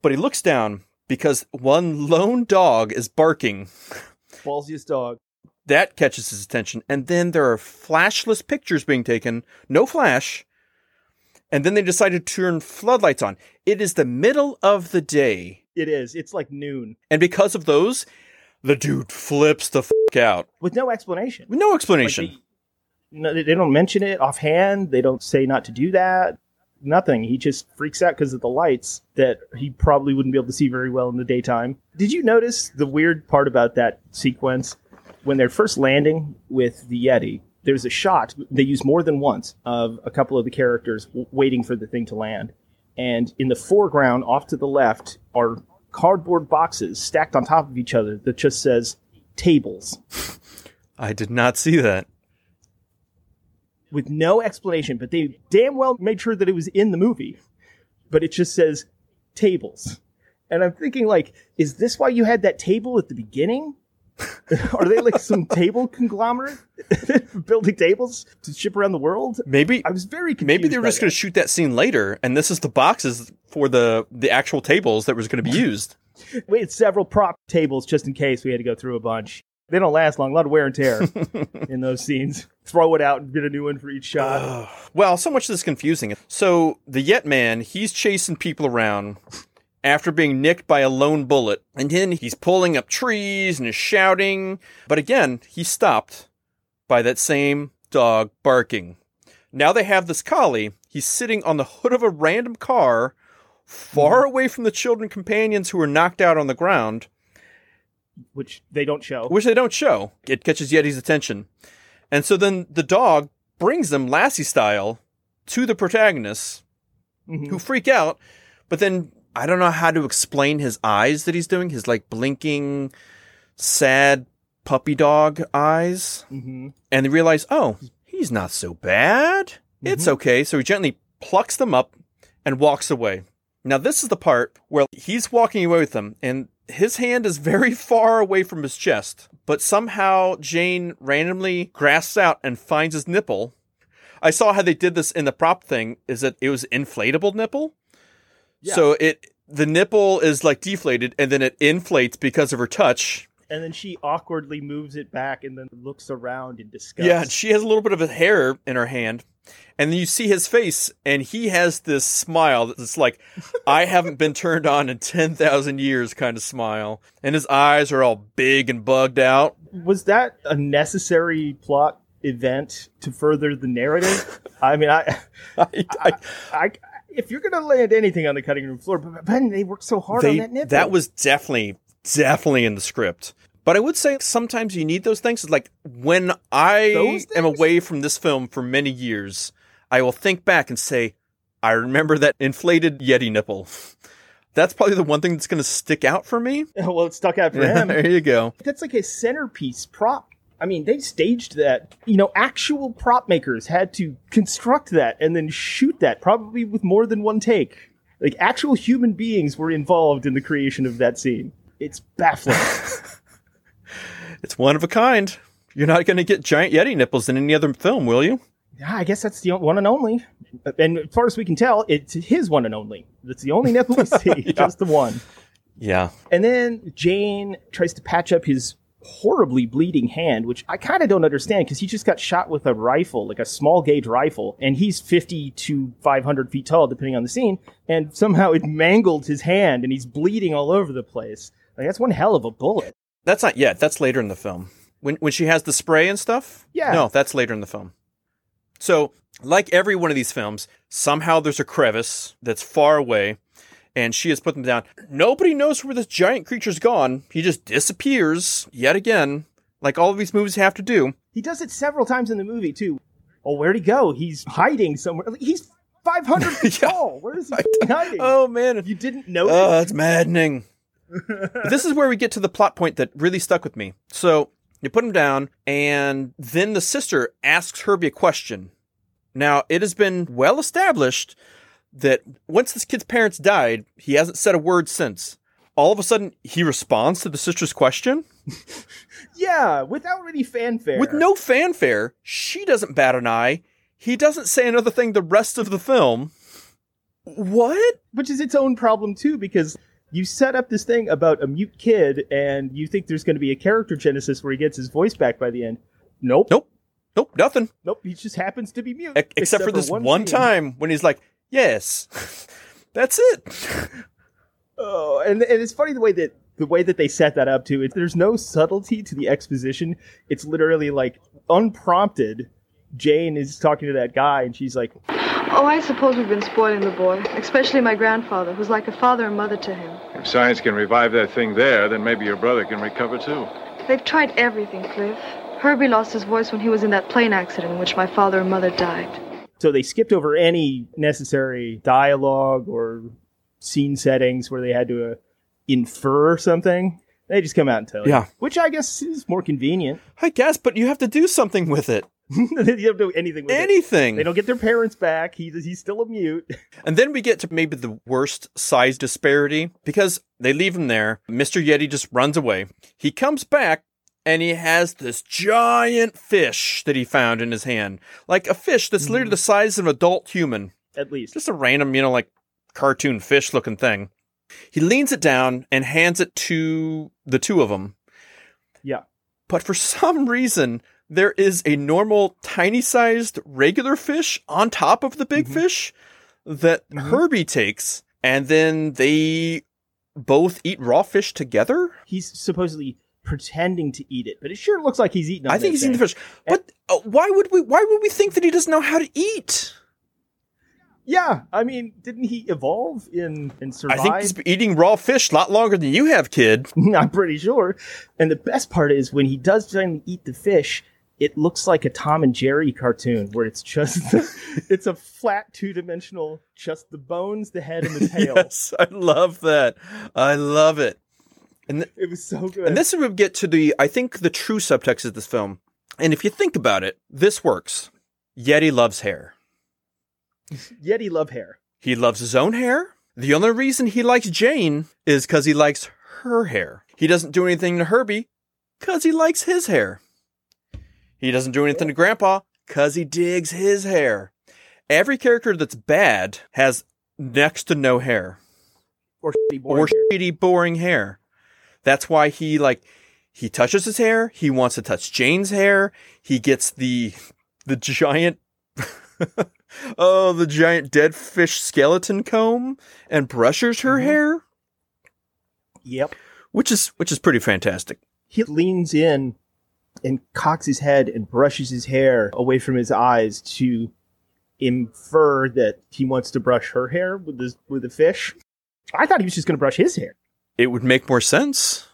But he looks down because one lone dog is barking. ballsiest dog. That catches his attention. And then there are flashless pictures being taken. No flash. And then they decided to turn floodlights on. It is the middle of the day. It is. It's like noon And because of those, the dude flips the fuck out. with no explanation. With no Like, explanation. they, no, they don't mention it offhand. They don't say not to do that. Nothing. He just freaks out because of the lights that he probably wouldn't be able to see very well in the daytime. Did you notice the weird part about that sequence when they're first landing with the Yeti? There's a shot they use more than once of a couple of the characters w- waiting for the thing to land, and in the foreground, off to the left, are cardboard boxes stacked on top of each other that just says tables. I did not see that. with no explanation, but they damn well made sure that it was in the movie. But it just says tables. And I'm thinking, like, is this why you had that table at the beginning? Are they like some table conglomerate building tables to ship around the world? Maybe I was very confused. maybe they were just going to shoot that scene later, and this is the boxes for the the actual tables that was going to be used. We had several prop tables just in case we had to go through a bunch. They don't last long. A lot of wear and tear in those scenes. Throw it out and get a new one for each shot. Well, so much of this is confusing. So the Yet Man, he's chasing people around after being nicked by a lone bullet, and then he's pulling up trees and is shouting. But again, he's stopped by that same dog barking. Now they have this collie. He's sitting on the hood of a random car, far away from the children companions who are knocked out on the ground, which they don't show. which they don't show. It catches Yeti's attention. And so then the dog brings them Lassie style to the protagonists Mhm. who freak out, but then I don't know how to explain his eyes that he's doing, his like blinking, sad puppy dog eyes. Mhm. And they realize, oh, he's not so bad. It's okay. So he gently plucks them up and walks away. Now, this is the part where he's walking away with them, and his hand is very far away from his chest, but somehow Jane randomly grasps out and finds his nipple. I saw how they did this in the prop thing, is that it was inflatable nipple. So it the nipple is like deflated and then it inflates because of her touch. And then she awkwardly moves it back and then looks around in disgust. Yeah, she has a little bit of a hair in her hand. And then you see his face, and he has this smile that's like, I haven't been turned on in 10,000 years kind of smile. And his eyes are all big and bugged out. was that a necessary plot event to further the narrative? I mean, I, I, I, I, if you're gonna land anything on the cutting room floor, but Ben, they worked so hard on that nipple. that was definitely, definitely in the script. But I would say sometimes you need those things. Like when I am away from this film for many years, I will think back and say, I remember that inflated Yeti nipple. That's probably the one thing that's going to stick out for me. well, it stuck out for him. there you go. That's like a centerpiece prop. I mean, they staged that. You know, actual prop makers had to construct that and then shoot that, probably with more than one take. Like actual human beings were involved in the creation of that scene. It's baffling. It's one of a kind. You're not going to get giant Yeti nipples in any other film, will you? Yeah, I guess that's the one and only. And as far as we can tell, it's his one and only. That's the only nipple we see, just the one. Yeah. And then Jane tries to patch up his horribly bleeding hand, which I kind of don't understand because he just got shot with a rifle, like a small gauge rifle, and he's 50 to 500 feet tall, depending on the scene, and somehow it mangled his hand and he's bleeding all over the place. Like, that's one hell of a bullet. That's not yet. That's later in the film. When when she has the spray and stuff? Yeah. No, that's later in the film. So, like every one of these films, somehow there's a crevice that's far away, and she has put them down. Nobody knows where this giant creature's gone. He just disappears yet again, like all of these movies have to do. He does it several times in the movie, too. Oh, where'd he go? He's hiding somewhere. He's 500 feet Yeah. tall. Where is he hiding? Oh man, You didn't know. Oh, that's maddening. But this is where we get to the plot point that really stuck with me. So you put him down, and then the sister asks Herbie a question. Now, it has been well established that once this kid's parents died, he hasn't said a word since. All of a sudden, he responds to the sister's question Yeah, without any fanfare. with no fanfare. She doesn't bat an eye. He doesn't say another thing the rest of the film. What? which is its own problem too because you set up this thing about a mute kid and you think there's going to be a character genesis where he gets his voice back by the end nope Nope. Nope, nothing. nope he just happens to be mute E- except, for this one, scene. time when he's like, "Yes." That's it. oh and, and it's funny the way that the way that they set that up too it's there's no subtlety to the exposition it's literally like unprompted jane is talking to that guy and she's like Oh, I suppose we've been spoiling the boy, especially my grandfather, who's like a father and mother to him. If science can revive that thing there, then maybe your brother can recover too. They've tried everything, Cliff. Herbie lost his voice when he was in that plane accident in which my father and mother died. So they skipped over any necessary dialogue or scene settings where they had to uh, infer something. They just come out and tell you. Yeah. Which I guess is more convenient. I guess, but you have to do something with it. you don't do anything with it. Anything. They don't get their parents back. He, he's still a mute. And then we get to maybe the worst size disparity because they leave him there. Mr. Yeti just runs away. He comes back and he has this giant fish that he found in his hand. Like a fish that's literally hmm. the size of an adult human. At least. Just a random, you know, like cartoon fish looking thing. He leans it down and hands it to the two of them. Yeah. But for some reason, there is a normal, tiny sized regular fish on top of the big mm-hmm. fish that mm-hmm. Herbie takes. And then they both eat raw fish together. He's supposedly pretending to eat it, but it sure looks like he's eating. I think he's eating the fish. But uh, why would we? Why would we think that he doesn't know how to eat? Yeah, I mean, didn't he evolve in in survive? I think he's been eating raw fish a lot longer than you have, kid. I'm pretty sure. And the best part is when he does finally eat the fish, it looks like a Tom and Jerry cartoon where it's just it's a flat two dimensional, just the bones, the head, and the tail. Yes, I love that. I love it. And th- It was so good. and this is where we get to the I think the true subtext of this film. And if you think about it, this works. Yeti loves hair. Yeti love hair. He loves his own hair. The only reason he likes Jane is because he likes her hair. He doesn't do anything to Herbie because he likes his hair. He doesn't do anything to Grandpa because he digs his hair. Every character that's bad has next to no hair Or shitty boring or shitty, boring hair. That's why he like he touches his hair. He wants to touch Jane's hair. He gets the the giant oh the giant dead fish skeleton comb and brushes her Mm-hmm. hair, Yep. which is which is pretty fantastic. He leans in and cocks his head and brushes his hair away from his eyes to infer that he wants to brush her hair with the with the fish. I thought he was just going to brush his hair. It would make more sense.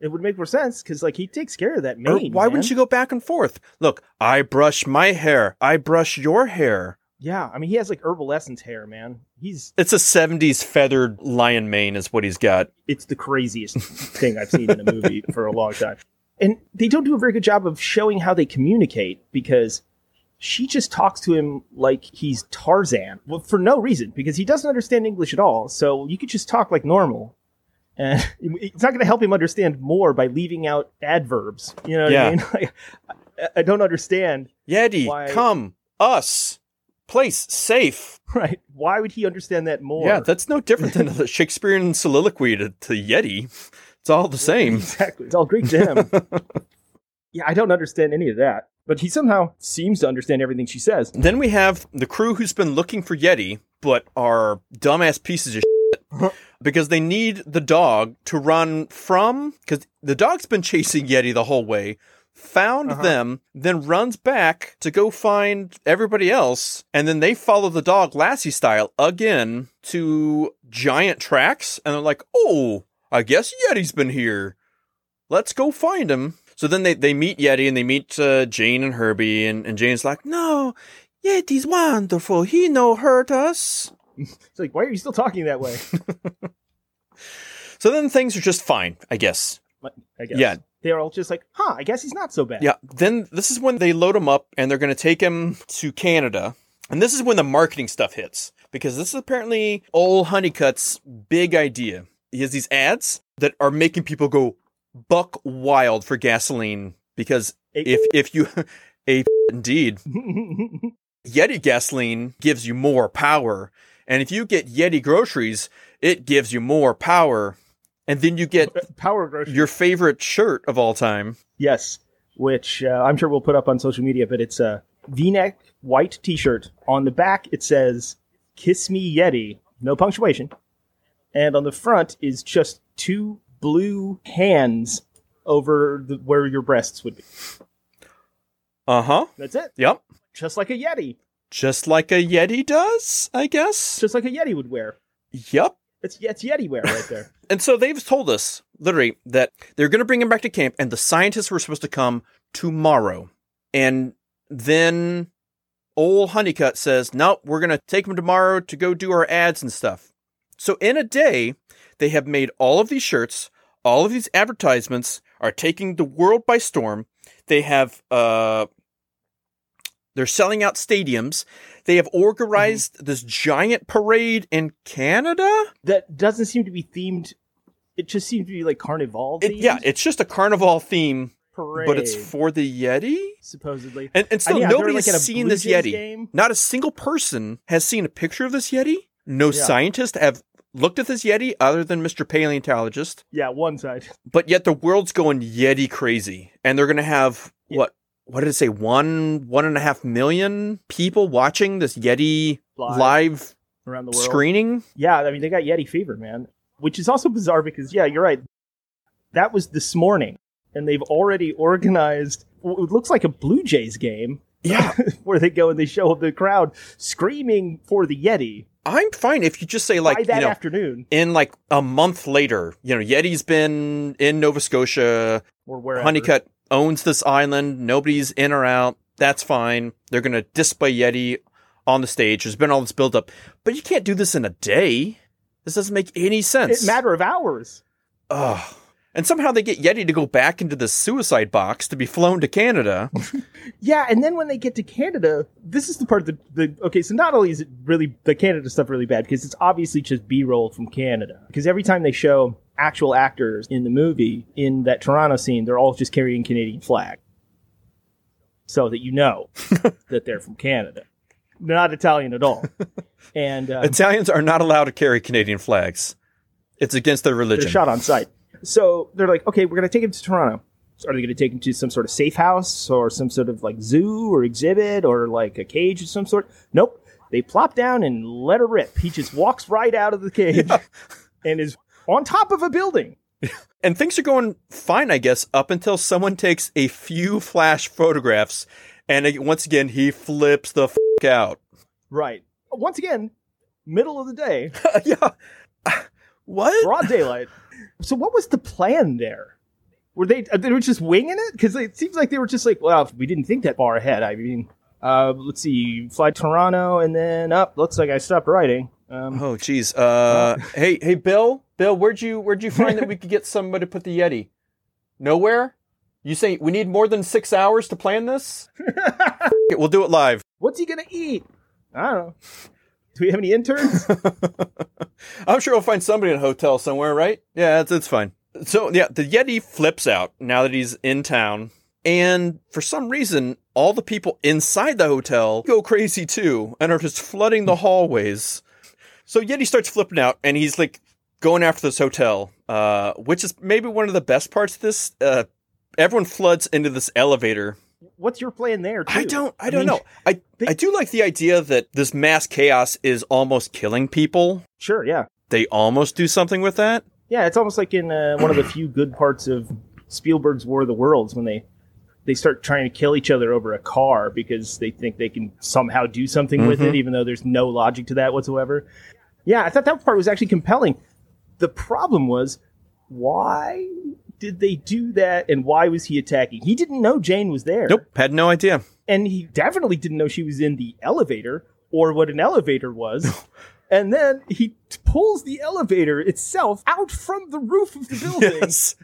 It would make more sense because like he takes care of that Or mane. why man. wouldn't you go back and forth? Look, I brush my hair. I brush your hair. Yeah, I mean he has like herbal essence hair, man. He's It's a 70s feathered lion mane is what he's got. it's the craziest thing I've seen in a movie for a long time. And they don't do a very good job of showing how they communicate because she just talks to him like he's Tarzan. Well, for no reason, because he doesn't understand English at all. So you could just talk like normal. And it's not going to help him understand more by leaving out adverbs. You know what Yeah. I mean? Like, I, I don't understand. Yeti, Why- come, us, place, safe. Right? Why would he understand that more? Yeah, that's no different than the Shakespearean soliloquy to, to Yeti. It's all the same. Exactly. It's all Greek to him. yeah, I don't understand any of that. But he somehow seems to understand everything she says. Then we have the crew who's been looking for Yeti, but are dumbass pieces of shit because they need the dog to run from. Because the dog's been chasing Yeti the whole way, found them, then runs back to go find everybody else, and then they follow the dog Lassie style again to giant tracks, and they're like, "Oh, I guess Yeti's been here. Let's go find him." So then they, they meet Yeti and they meet uh, Jane and Herbie, and, and Jane's like, No, Yeti's wonderful. He no hurt us. It's like, why are you still talking that way? So then things are just fine, I guess. I guess. Yeah. They're all just like, huh, I guess he's not so bad. Yeah. Then this is when they load him up and they're going to take him to Canada. And this is when the marketing stuff hits because this is apparently old Honeycutt's big idea. He has these ads that are making people go buck wild for gasoline because A- if if you a indeed Yeti gasoline gives you more power, and if you get Yeti groceries, it gives you more power, and then you get Power grocery. your favorite shirt of all time. Yes, which uh, I'm sure we'll put up on social media, but it's a V-neck white T-shirt. On the back, it says "Kiss Me Yeti," no punctuation, and on the front is just two blue hands over the, where your breasts would be. Uh huh. That's it. Yep. Just like a Yeti. Just like a Yeti does, I guess. Just like a Yeti would wear. Yep. It's it's Yeti wear right there. And so they've told us, literally, that they're going to bring him back to camp, and the scientists were supposed to come tomorrow. And then old Honeycutt says, Nope, we're going to take him tomorrow to go do our ads and stuff. So in a day, they have made all of these shirts, all of these advertisements are taking the world by storm. They have, uh, they're selling out stadiums. They have organized mm-hmm. this giant parade in Canada. that doesn't seem to be themed. It just seems to be like carnival. It, yeah, it's just a carnival theme, parade, but it's for the Yeti. supposedly. And, and still, yeah, nobody like has seen Blue this Jays Yeti. game. Not a single person has seen a picture of this Yeti. No Yeah. scientist have looked at this Yeti other than Mr. Paleontologist. Yeah, one side. But yet the world's going Yeti crazy, and they're going to have Yeah. what? What did it say? One, one and a half million people watching this Yeti Live. live, around the world. screening. Yeah, I mean they got Yeti fever, man. Which is also bizarre because yeah, you're right. That was this morning, and they've already organized. What it looks like a Blue Jays game. Yeah. where they go and they show the crowd screaming for the Yeti I'm fine if you just say like by that you know afternoon in like a month later, you know, Yeti's been in Nova Scotia. or wherever. Honeycutt owns this island. Nobody's in or out. That's fine. They're going to display Yeti on the stage. There's been all this buildup, but you can't do this in a day. This doesn't make any sense. It matter of hours. Ugh. And somehow they get Yeti to go back into the suicide box to be flown to Canada. Yeah, and then when they get to Canada, this is the part that the okay. So not only is it really the Canada stuff really bad because it's obviously just B roll from Canada. Because every time they show actual actors in the movie in that Toronto scene, they're all just carrying Canadian flag, so that you know that they're from Canada. They're not Italian at all, and uh, Italians are not allowed to carry Canadian flags. It's against their they're religion. shot on sight. So they're like, okay, we're gonna take him to Toronto. So are they gonna take him to some sort of safe house or some sort of like zoo or exhibit or like a cage of some sort? Nope. They plop down and let her rip. He just walks right out of the cage and is on top of a building. And things are going fine, I guess, up until someone takes a few flash photographs, and once again he flips the f- out. Right. Once again, middle of the day, yeah. What? broad daylight. So what was the plan there? Were they they were just winging it? Because it seems like they were just like, well, we didn't think that far ahead. I mean, uh, let's see, fly Toronto and then up. looks like I stopped writing. Um, Oh, geez. Uh, hey, hey, Bill, Bill, where'd you where'd you find that we could get somebody to put the Yeti? Nowhere. You say we need more than six hours to plan this? It, we'll do it live. what's he gonna eat? I don't know. Do we have any interns? I'm sure we'll find somebody in a hotel somewhere, right? Yeah, it's, it's fine. So, yeah, the Yeti flips out now that he's in town. And for some reason, all the people inside the hotel go crazy too and are just flooding the hallways. So Yeti starts flipping out and he's like going after this hotel, uh, which is maybe one of the best parts of this. Uh, everyone floods into this elevator. what's your plan there? Too? I don't, I don't mean, know. I, they- I do like the idea that this mass chaos is almost killing people. Sure, yeah, They almost do something with that. yeah. It's almost like in uh, one of the few good parts of Spielberg's War of the Worlds when they they start trying to kill each other over a car because they think they can somehow do something with Mhm. it, even though there's no logic to that whatsoever. Yeah, I thought that part was actually compelling. The problem was, why did they do that, and why was he attacking? He didn't know Jane was there. Nope, had no idea. and he definitely didn't know she was in the elevator or what an elevator was. and then he t- pulls the elevator itself out from the roof of the building. Yes.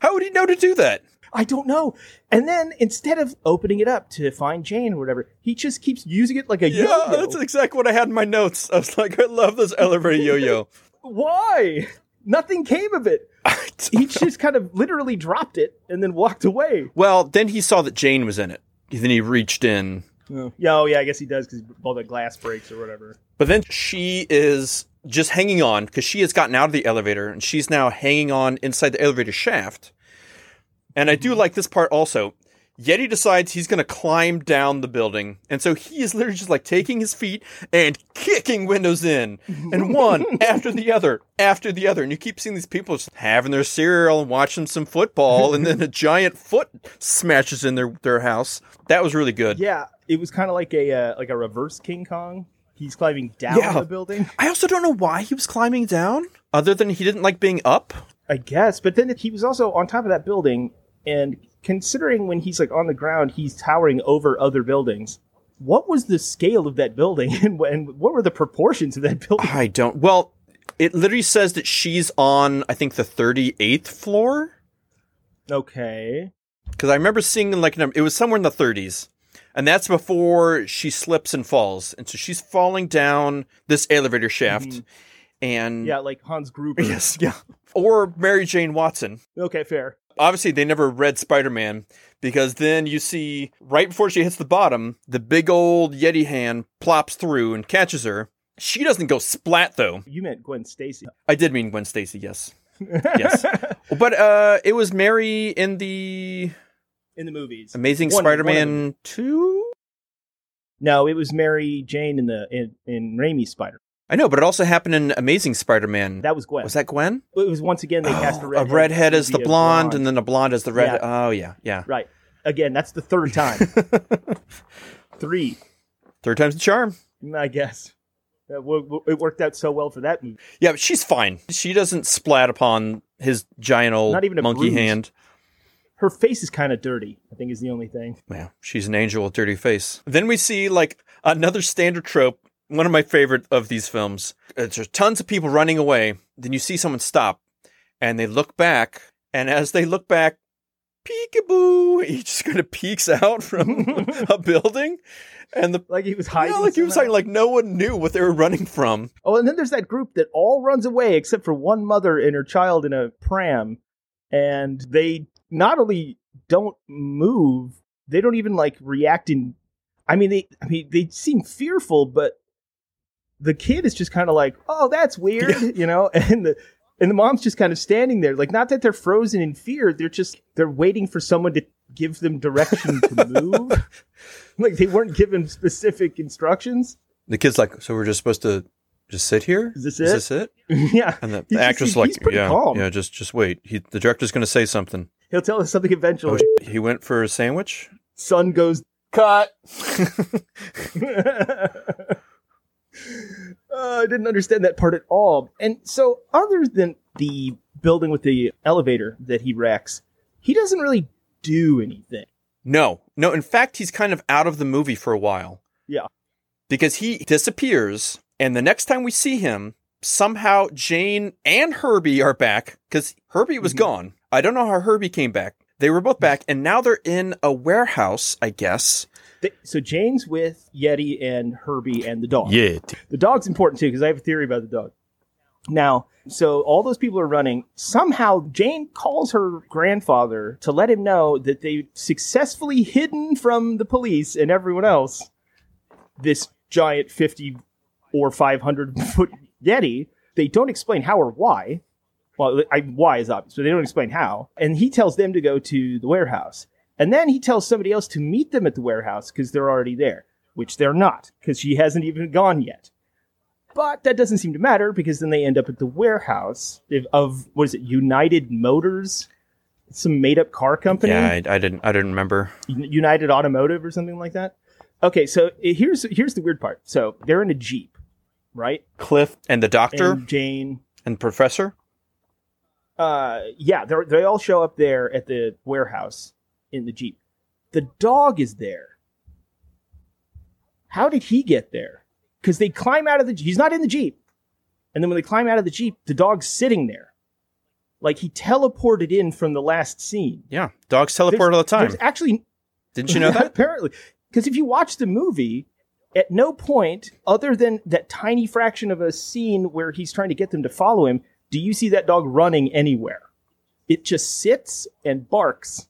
How would he know to do that? I don't know. And then instead of opening it up to find Jane or whatever, he just keeps using it like a Yeah, yo-yo. that's exactly what I had in my notes. I was like, I love this elevator yo-yo. Why? Nothing came of it. He just kind of literally dropped it and then walked away. well, then he saw that Jane was in it. Then he reached in. Yeah, oh yeah, I guess he does because all the glass breaks or whatever. But then she is just hanging on because she has gotten out of the elevator and she's now hanging on inside the elevator shaft. And I do like this part also. Yeti decides he's going to climb down the building. And so he is literally just like taking his feet and kicking windows in. And one after the other, after the other. And you keep seeing these people just having their cereal and watching some football. And then a giant foot smashes in their, their house. That was really good. Yeah, it was kind of like a uh, like a reverse King Kong. He's climbing down Yeah. the building, I also don't know why he was climbing down, other than he didn't like being up. I guess. But then he was also on top of that building, and considering when he's like on the ground, he's towering over other buildings. What was the scale of that building, and, and what were the proportions of that building? I don't. Well, it literally says that she's on, I think, the 38th floor. Okay, Because I remember seeing like it was somewhere in the 30s. And that's before she slips and falls. And so she's falling down this elevator shaft. Mm-hmm. And yeah, like Hans Gruber. yes, yeah. Or Mary Jane Watson. Okay, fair. Obviously, they never read Spider Man because then you see right before she hits the bottom, the big old Yeti hand plops through and catches her. She doesn't go splat though. You meant Gwen Stacy. I did mean Gwen Stacy, yes. Yes. But uh it was Mary in the in the movies. Amazing One- one of them. Spider-Man 2? No, it was Mary Jane in the in, in Raimi's Spider. I know, but it also happened in Amazing Spider-Man. That was Gwen. was that Gwen? It was once again they cast a Oh, redhead. a redhead as the a blonde, and then a blonde as the red. Yeah. Oh yeah, yeah. right. Again, that's the third time. Three, Third time's the charm. Mm, I guess. That wo- wo- It worked out so well for that movie. Yeah, but she's fine. She doesn't splat upon his giant old Not even a monkey bruise. hand. Her face is kind of dirty. I think is the only thing. Yeah, she's an angel with dirty face. Then we see like another standard trope, one of my favorite of these films. Uh, There's tons of people running away. Then you see someone stop, and they look back, and as they look back, peekaboo, he just kind of peeks out from a building, and the Like he was yeah, hiding. like he was saying, like no one knew what they were running from. Oh, and then there's that group that all runs away except for one mother and her child in a pram, and they not only don't move, they don't even like react in. I mean, they. I mean, they seem fearful, but the kid is just kind of like, "Oh, that's weird," you know, and the. And the mom's just kind of standing there, like not that they're frozen in fear. They're just they're waiting for someone to give them direction to move. like they weren't given specific instructions. The kid's like, so we're just supposed to just sit here? Is this Is it?" this it? yeah, And the, the actress like, yeah, calm. yeah, just just wait. He, the director's going to say something. He'll tell us something Oh, eventually. sh- he went for a sandwich. Sun goes. Cut. Uh, I didn't understand that part at all. And so, other than the building with the elevator that he wrecks, he doesn't really do anything. No, no. In fact, he's kind of out of the movie for a while. Yeah. Because he disappears, and the next time we see him, somehow Jane and Herbie are back because Herbie was gone. I don't know how Herbie came back. They were both back, and now they're in a warehouse, I guess. Th- So Jane's with Yeti and Herbie and the dog. Yeah. The dog's important too because I have a theory about the dog. Now, so all those people are running. Somehow, Jane calls her grandfather to let him know that they successfully hidden from the police and everyone else this giant 50 or 500 foot Yeti. They don't explain how or why. Well, I, why is obvious, but they don't explain how. And he tells them to go to the warehouse. And then he tells somebody else to meet them at the warehouse because they're already there, which they're not because she hasn't even gone yet. But that doesn't seem to matter because then they end up at the warehouse of, what is it, United Motors? Some made up car company? Yeah, I, I didn't. I didn't remember. United Automotive or something like that. Okay, so uh, here's here's the weird part. So they're in a jeep, right? Cliff and the doctor and, And professor. Uh, yeah, they they all show up there at the warehouse in the jeep. The dog is there. How did he get there? Because they climb out of the. He's not in the jeep, and then when they climb out of the jeep, the dog's sitting there. Like he teleported in from the last scene. Yeah, dogs teleport all the time. There's actually Didn't you know that? apparently because if you watch the movie, at no point other than that tiny fraction of a scene where he's trying to get them to follow him, do you see that dog running anywhere. It just sits and barks,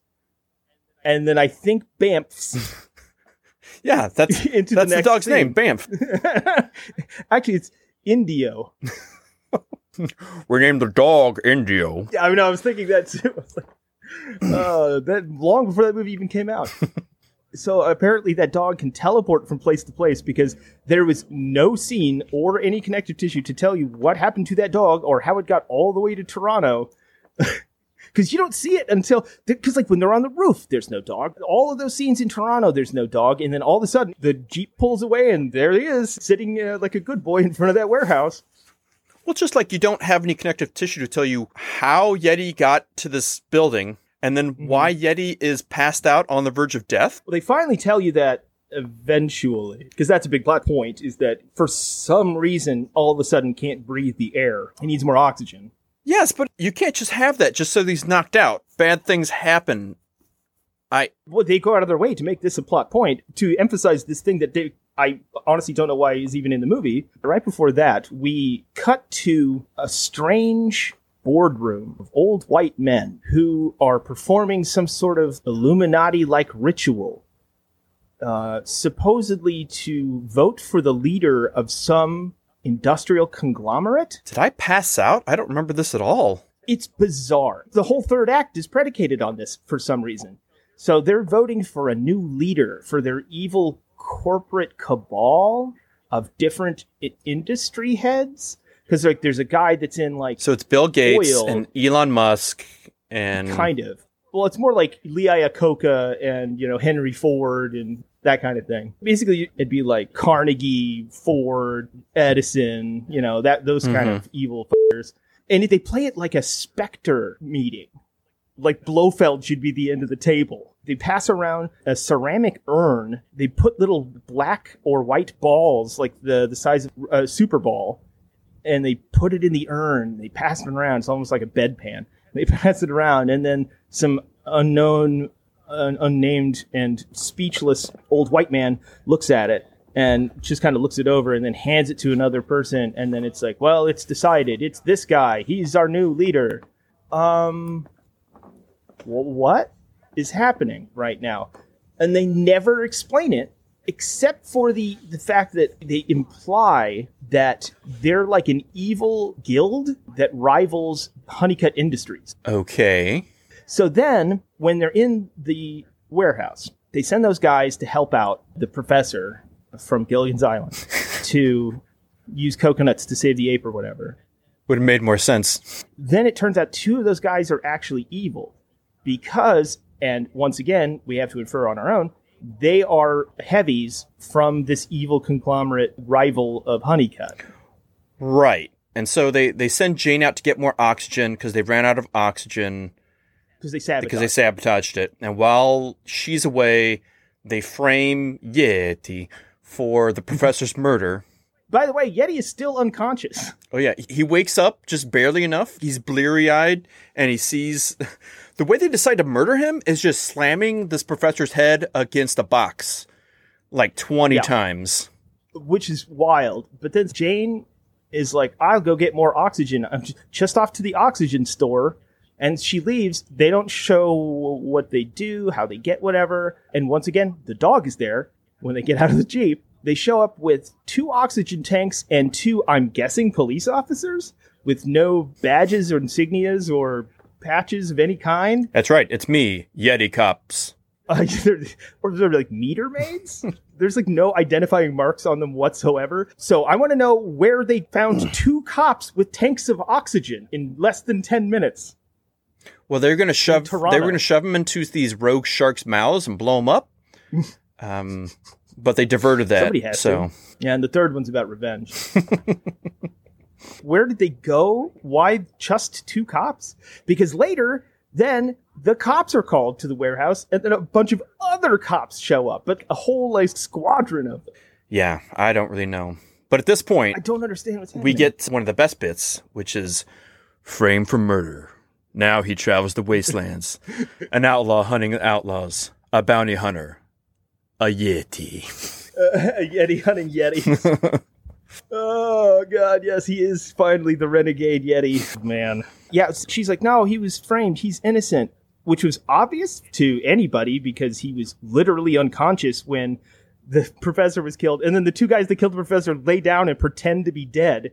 and then I think bamfs Yeah, that's into that's the the, dog's scene. name, Bamf. Actually, it's Indio. We named the dog Indio. Yeah, I mean, I was thinking that too. Like, uh, that long before that movie even came out. so apparently, that dog can teleport from place to place because there was no scene or any connective tissue to tell you what happened to that dog or how it got all the way to Toronto. Because you don't see it until, because like when they're on the roof, there's no dog. All of those scenes in Toronto, there's no dog, and then all of a sudden the jeep pulls away, and there he is, sitting uh, like a good boy in front of that warehouse. Well, just like you don't have any connective tissue to tell you how Yeti got to this building and then Mm-hmm. why Yeti is passed out on the verge of death. Well, they finally tell you that eventually, because that's a big plot point, is that for some reason, all of a sudden can't breathe the air. He needs more oxygen. Yes, but you can't just have that just so he's knocked out. Bad things happen. I Well, they go out of their way to make this a plot point to emphasize this thing that they. I honestly don't know why is even in the movie. Right before that, we cut to a strange boardroom of old white men who are performing some sort of Illuminati like ritual, uh, supposedly to vote for the leader of some industrial conglomerate. did I pass out? I don't remember this at all. It's bizarre. The whole third act is predicated on this for some reason. So they're voting for a new leader for their evil corporate cabal of different I- industry heads. Because like, there's a guy that's in like So it's Bill Gates Oil. and Elon Musk and kind of. Well, it's more like Lee Iacocca and you know Henry Ford and that kind of thing. Basically, it'd be like Carnegie, Ford, Edison, you know that those kind of mm-hmm. evil fuckers. And if they play it like a specter meeting, like Blofeld should be the end of the table. They pass around a ceramic urn. They put little black or white balls, like the the size of a super ball, and they put it in the urn. They pass it around. It's almost like a bedpan. They pass it around, and then some unknown, un- unnamed, and speechless old white man looks at it and just kind of looks it over, and then hands it to another person, and then it's like, well, it's decided. It's this guy. He's our new leader. Um, what is happening right now? And they never explain it except for the the fact that they imply that they're like an evil guild that rivals Honeycutt Industries. okay. So then, when they're in the warehouse, they send those guys to help out the professor from Gilligan's Island to use coconuts to save the ape or whatever. Would have made more sense. Then it turns out two of those guys are actually evil because, and once again, we have to infer on our own, they are heavies from this evil conglomerate rival of Honeycutt. Right. And so they, they send Jane out to get more oxygen because they ran out of oxygen Because they sabotaged. because they sabotaged it. And while she's away, they frame Yeti for the professor's murder. By the way, Yeti is still unconscious. Oh yeah, he wakes up just barely enough. He's bleary-eyed and he sees the way they decide to murder him is just slamming this professor's head against a box like 20 Yeah. times. which is wild. But then Jane is like, I'll go get more oxygen. I'm just off to the oxygen store. And she leaves. They don't show what they do, how they get whatever. And once again, the dog is there when they get out of the Jeep. They show up with two oxygen tanks and two, I'm guessing, police officers with no badges or insignias or patches of any kind. That's right, it's me, Yeti Cops. Uh, they're, or they're like meter maids. There's like no identifying marks on them whatsoever. So I want to know where they found two cops with tanks of oxygen in less than 10 minutes. Well, they're going to shove they were going to shove them into these rogue sharks' mouths and blow them up. um but they diverted that. Somebody has so to. Yeah, and the third one's about revenge. where did they go? Why just two cops? Because later, then the cops are called to the warehouse, and then a bunch of other cops show up, but a whole like squadron of them. yeah, I don't really know. But at this point, I don't understand what's happening. we get one of the best bits, which is frame for murder. Now he travels the wastelands, an outlaw hunting outlaws, a bounty hunter, a yeti. Uh, Yeti hunting Yeti. oh god, yes, he is finally the renegade Yeti man. Yeah, she's like, no, he was framed. He's innocent, which was obvious to anybody because he was literally unconscious when the professor was killed, and then the two guys that killed the professor lay down and pretend to be dead,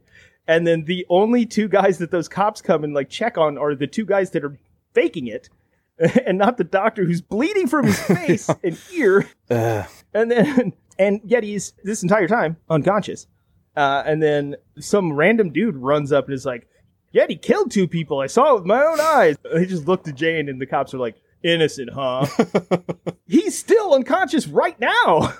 and then the only two guys that those cops come and like check on are the two guys that are faking it. And not the doctor who's bleeding from his face and ear. Ugh. And then, and yet he's this entire time unconscious. Uh, and then some random dude runs up and is like, Yeti killed two people. I saw it with my own eyes. He just looked at Jane, and the cops are like, Innocent, huh? He's still unconscious right now.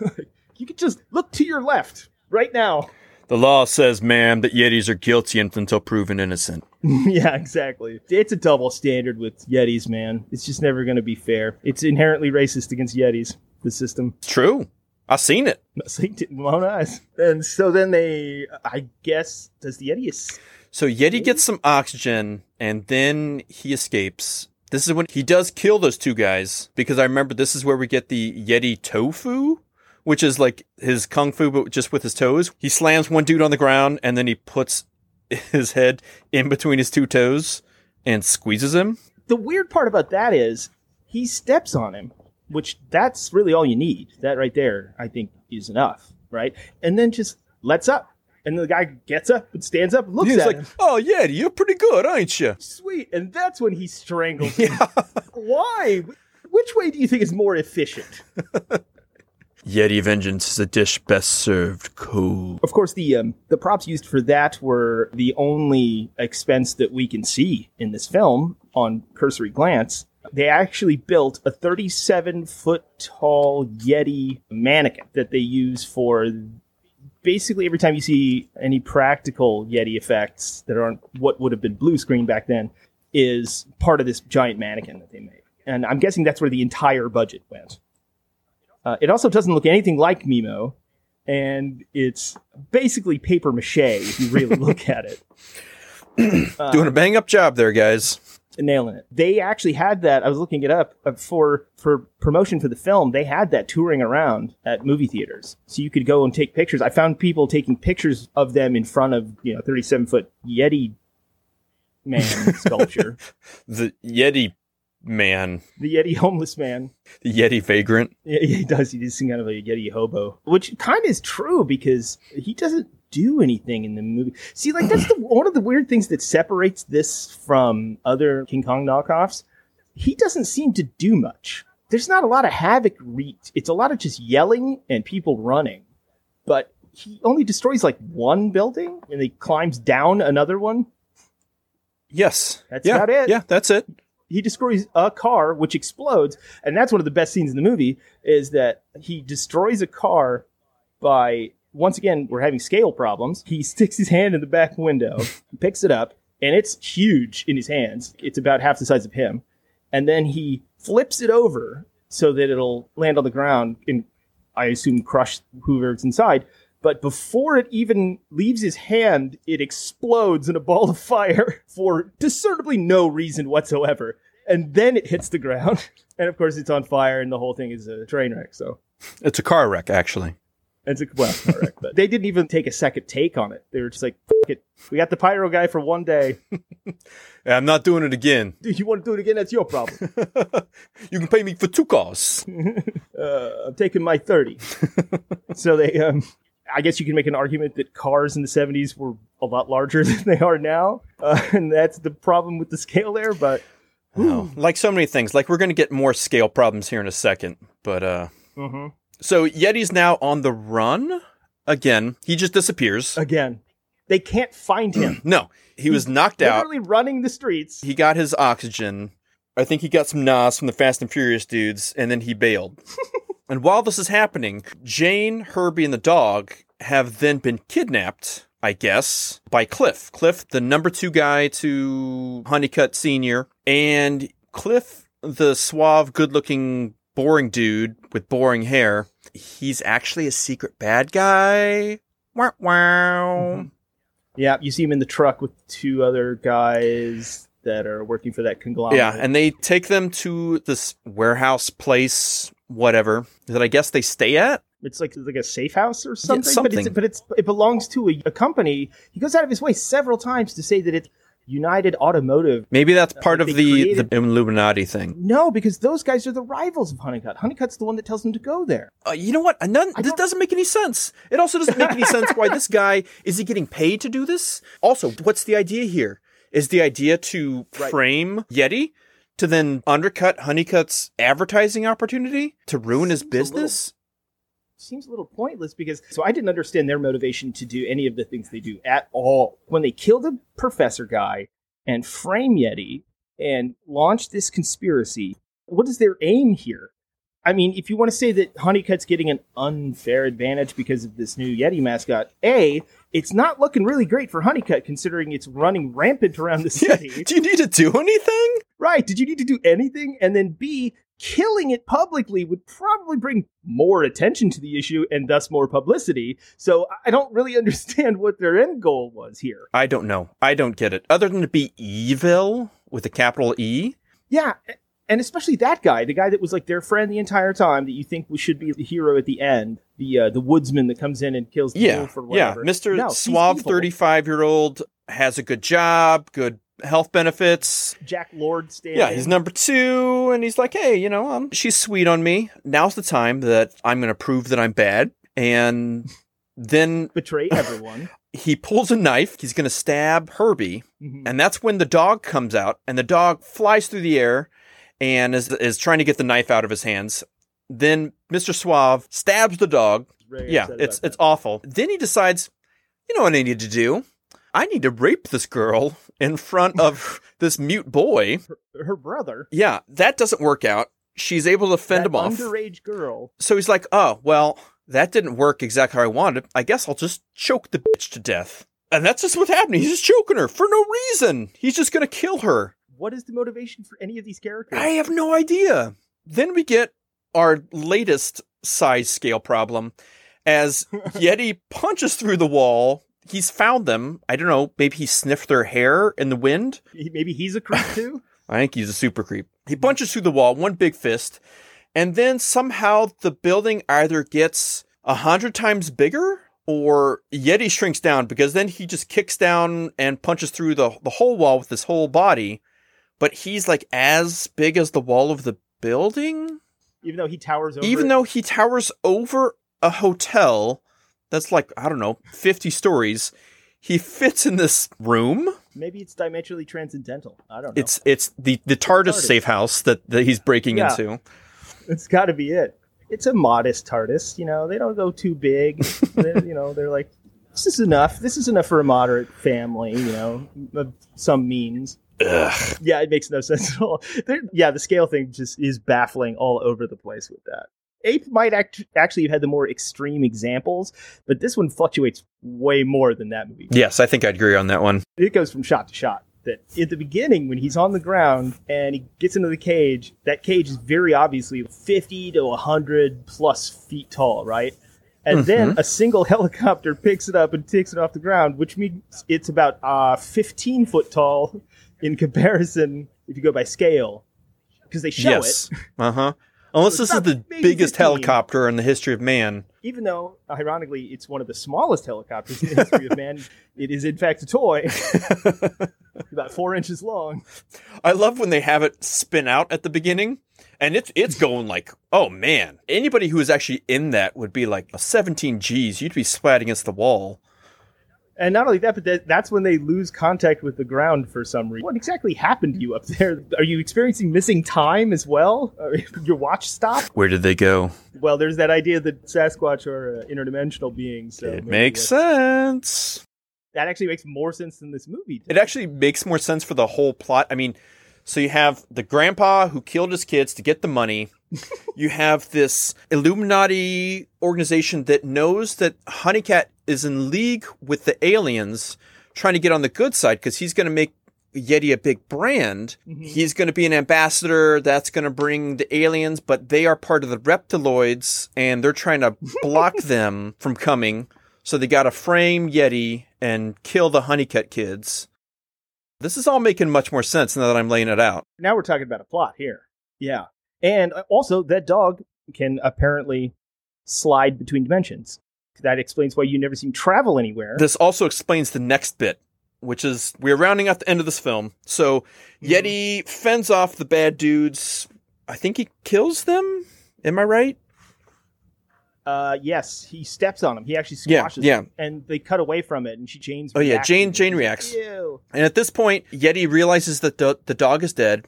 you could just look to your left right now. The law says, ma'am, that yetis are guilty until proven innocent. yeah, exactly. It's a double standard with Yetis, man. It's just never going to be fair. It's inherently racist against Yetis, the system. It's true. I seen it. I seen it in my own eyes. And so then they, I guess, does the Yeti es- So Yeti gets some oxygen and then he escapes. This is when he does kill those two guys because I remember this is where we get the Yeti tofu, which is like his kung fu but just with his toes. He slams one dude on the ground and then he puts his head in between his two toes and squeezes him. the weird part about that is he steps on him, which that's really all you need. That right there, I think, is enough, right? And then just lets up. And the guy gets up and stands up and looks He's at like, him. "Oh yeah, you're pretty good, aren't you?" Sweet. And that's when he strangles him. Why? Which way do you think is more efficient? Yeti vengeance is a dish best served cold. Of course, the um, the props used for that were the only expense that we can see in this film on cursory glance. They actually built a 37 foot tall Yeti mannequin that they use for basically every time you see any practical Yeti effects that aren't what would have been blue screen back then is part of this giant mannequin that they made. And I'm guessing that's where the entire budget went. Uh, it also doesn't look anything like Mimmo, and it's basically paper mache if you really look at it. Doing a bang up job there, guys. nailing it. They actually had that. I was looking it up uh, for for promotion for the film. They had that touring around at movie theaters, so you could go and take pictures. I found people taking pictures of them in front of you know thirty seven foot Yeti man sculpture, The Yeti man, the Yeti homeless man. the Yeti vagrant. Yeah, he does. He's kind of like a Yeti hobo, which kind of is true because he doesn't do anything in the movie. See, like that's the, one of the weird things that separates this from other King Kong knockoffs. He doesn't seem to do much. There's not a lot of havoc wreaked. It's a lot of just yelling and people running, but he only destroys like one building and he climbs down another one. Yes, That's yeah, about it. Yeah, that's it. He destroys a car which explodes and that's one of the best scenes in the movie is that he destroys a car by once again we're having scale problems. He sticks his hand in the back window picks it up and it's huge in his hands. It's about half the size of him. And then he flips it over so that it'll land on the ground and i assume crush whoever's inside but before it even leaves his hand, it explodes in a ball of fire for discernibly no reason whatsoever. And then it hits the ground. And of course, it's on fire, and the whole thing is a train wreck. So It's a car wreck, actually. it's a well, car wreck. But they didn't even take a second take on it. They were just like, it. We got the pyro guy for one day. Yeah, I'm not doing it again. Dude, you want to do it again? That's your problem. You can pay me for two cars. Uh, I'm taking my 30. so they, um, I guess you can make an argument that cars in the 70s were a lot larger than they are now. Uh, and that's the problem with the scale there. But No. Like so many things. Like we're going to get more scale problems here in a second. But uh Mhm. so Yeti's now on the run again. He just disappears. again, they can't find him. No, he was knocked out. Literally running the streets. He got his oxygen. I think he got some nos from the Fast and Furious dudes, and then he bailed. and while this is happening, Jane, Herbie, and the dog have then been kidnapped, I guess, by Cliff. Cliff, the number two guy to Honeycutt Sr., and Cliff, the suave, good looking, boring dude with boring hair. He's actually a secret bad guy. Wow, wow. Mm-hmm. Yeah, you see him in the truck with two other guys. That are working for that conglomerate. Yeah, and they take them to this warehouse place, whatever, that I guess they stay at. It's like like a safe house or something. But, something. it's, but it's it belongs to a, a company. He goes out of his way several times to say that it's United Automotive. Maybe that's part like of the, created- the Illuminati thing. No, because those guys are the rivals of Honeycutt. Honeycutt's the one that tells them to go there. Uh, you know what? None, this doesn't make any sense. It also doesn't make any sense why this guy is he getting paid to do this? Also, what's the idea here? Is the idea to Right. frame Yeti to then undercut Honeycutt's advertising opportunity to ruin his Seems a little- business? Seems a little pointless because so I didn't understand their motivation to do any of the things they do at all. When they kill the professor guy and frame Yeti and launch this conspiracy, what is their aim here? I mean, if you want to say that Honeycutt's getting an unfair advantage because of this new Yeti mascot, A, it's not looking really great for Honeycutt considering it's running rampant around the Yeah. city. Do you need to do anything? Right. Did you need to do anything? And then B, killing it publicly would probably bring more attention to the issue and thus more publicity. So I don't really understand what their end goal was here. I don't know. I don't get it. Other than to be evil with a capital E. Yeah. And especially that guy, the guy that was like their friend the entire time that you think we should be the hero at the end, the uh, the woodsman that comes in and kills the Yeah, wolf or yeah. Mr. No, Suave, thirty-five-year-old, has a good job, good health benefits. Jack Lord standing. Yeah, he's number two, and he's like, hey, you know, um, she's sweet on me. Now's the time that I'm going to prove that I'm bad. And then betray everyone. he pulls a knife. He's going to stab Herbie, Mhm. and that's when the dog comes out, and the dog flies through the air and is is trying to get the knife out of his hands. Then Mr. Suave stabs the dog. Very Yeah, it's it's awful. Then he decides, you know what I need to do? I need to rape this girl in front of this mute boy. that. her brother. Yeah, that doesn't work out. She's able to fend that him off. Underage girl. So he's like, oh, well, that didn't work exactly how I wanted. I guess I'll just choke the bitch to death. And that's just what's happening. He's just choking her for no reason. He's just going to kill her. What is the motivation for any of these characters? I have no idea. Then we get our latest size scale problem as Yeti punches through the wall. He's found them. I don't know. Maybe he sniffed their hair in the wind. Maybe he's a creep too. I think he's a super creep. He punches through the wall, one big fist, and then somehow the building either gets a hundred times bigger or Yeti shrinks down because then he just kicks down and punches through the, the whole wall with his whole body. But he's like as big as the wall of the building, Even though he towers over. even though he towers over a hotel that's like, I don't know, 50 stories. He fits in this room. maybe it's dimensionally transcendental. I don't know. It's it's the the TARDIS, TARDIS. safe house that, that he's breaking Yeah. into. it's got to be it. It's a modest TARDIS. You know, they don't go too big. You know, they're like, this is enough. This is enough for a moderate family. You know, of some means. Ugh. Yeah, it makes no sense at all. They're, yeah, the scale thing just is baffling all over the place with that. Ape might act- actually have had the more extreme examples, but this one fluctuates way more than that movie. Yes, I think I'd agree on that one. it goes from shot to shot. That at the beginning, when he's on the ground and he gets into the cage, that cage is very obviously 50 to 100 plus feet tall, right? And then a single helicopter picks it up and takes it off the ground, which means it's about uh, 15 foot tall in comparison if you go by scale. Because they show yes. it, Uh huh. Unless So this is the biggest 15. helicopter in the history of man. even though, ironically, it's one of the smallest helicopters in the history of man. It is, in fact, a toy, about four inches long. I love when they have it spin out at the beginning, and it's it's going like, oh man! Anybody who is actually in that would be like 17 G's. You'd be splat against the wall. And not only that, but that, that's when they lose contact with the ground for some reason. What exactly happened to you up there? Are you experiencing missing time as well? Uh, Your watch stopped? Where did they go? Well, there's that idea that Sasquatch are uh, interdimensional beings. So it makes sense. That actually makes more sense than this movie. It actually makes more sense for the whole plot. I mean, so you have the grandpa who killed his kids to get the money. You have this Illuminati organization that knows that Honeycutt is in league with the aliens, trying to get on the good side because he's going to make Yeti a big brand. Mm-hmm. He's going to be an ambassador that's going to bring the aliens, but they are part of the reptiloids and they're trying to block them from coming. So they got to frame Yeti and kill the Honeycutt kids. This is all making much more sense now that I'm laying it out. Now we're talking about a plot here. Yeah. And also, that dog can apparently slide between dimensions. That explains why you never see him travel anywhere. This also explains the next bit, which is we're rounding out the end of this film. So Yeti fends off the bad dudes. I think he kills them. Am I right? Uh, yes, he steps on him. He actually Yeah, squashes yeah. him, and they cut away from it, and she Jane's. Oh, yeah. Jane- Jane reacts. Ew. And at this point, Yeti realizes that the, the dog is dead.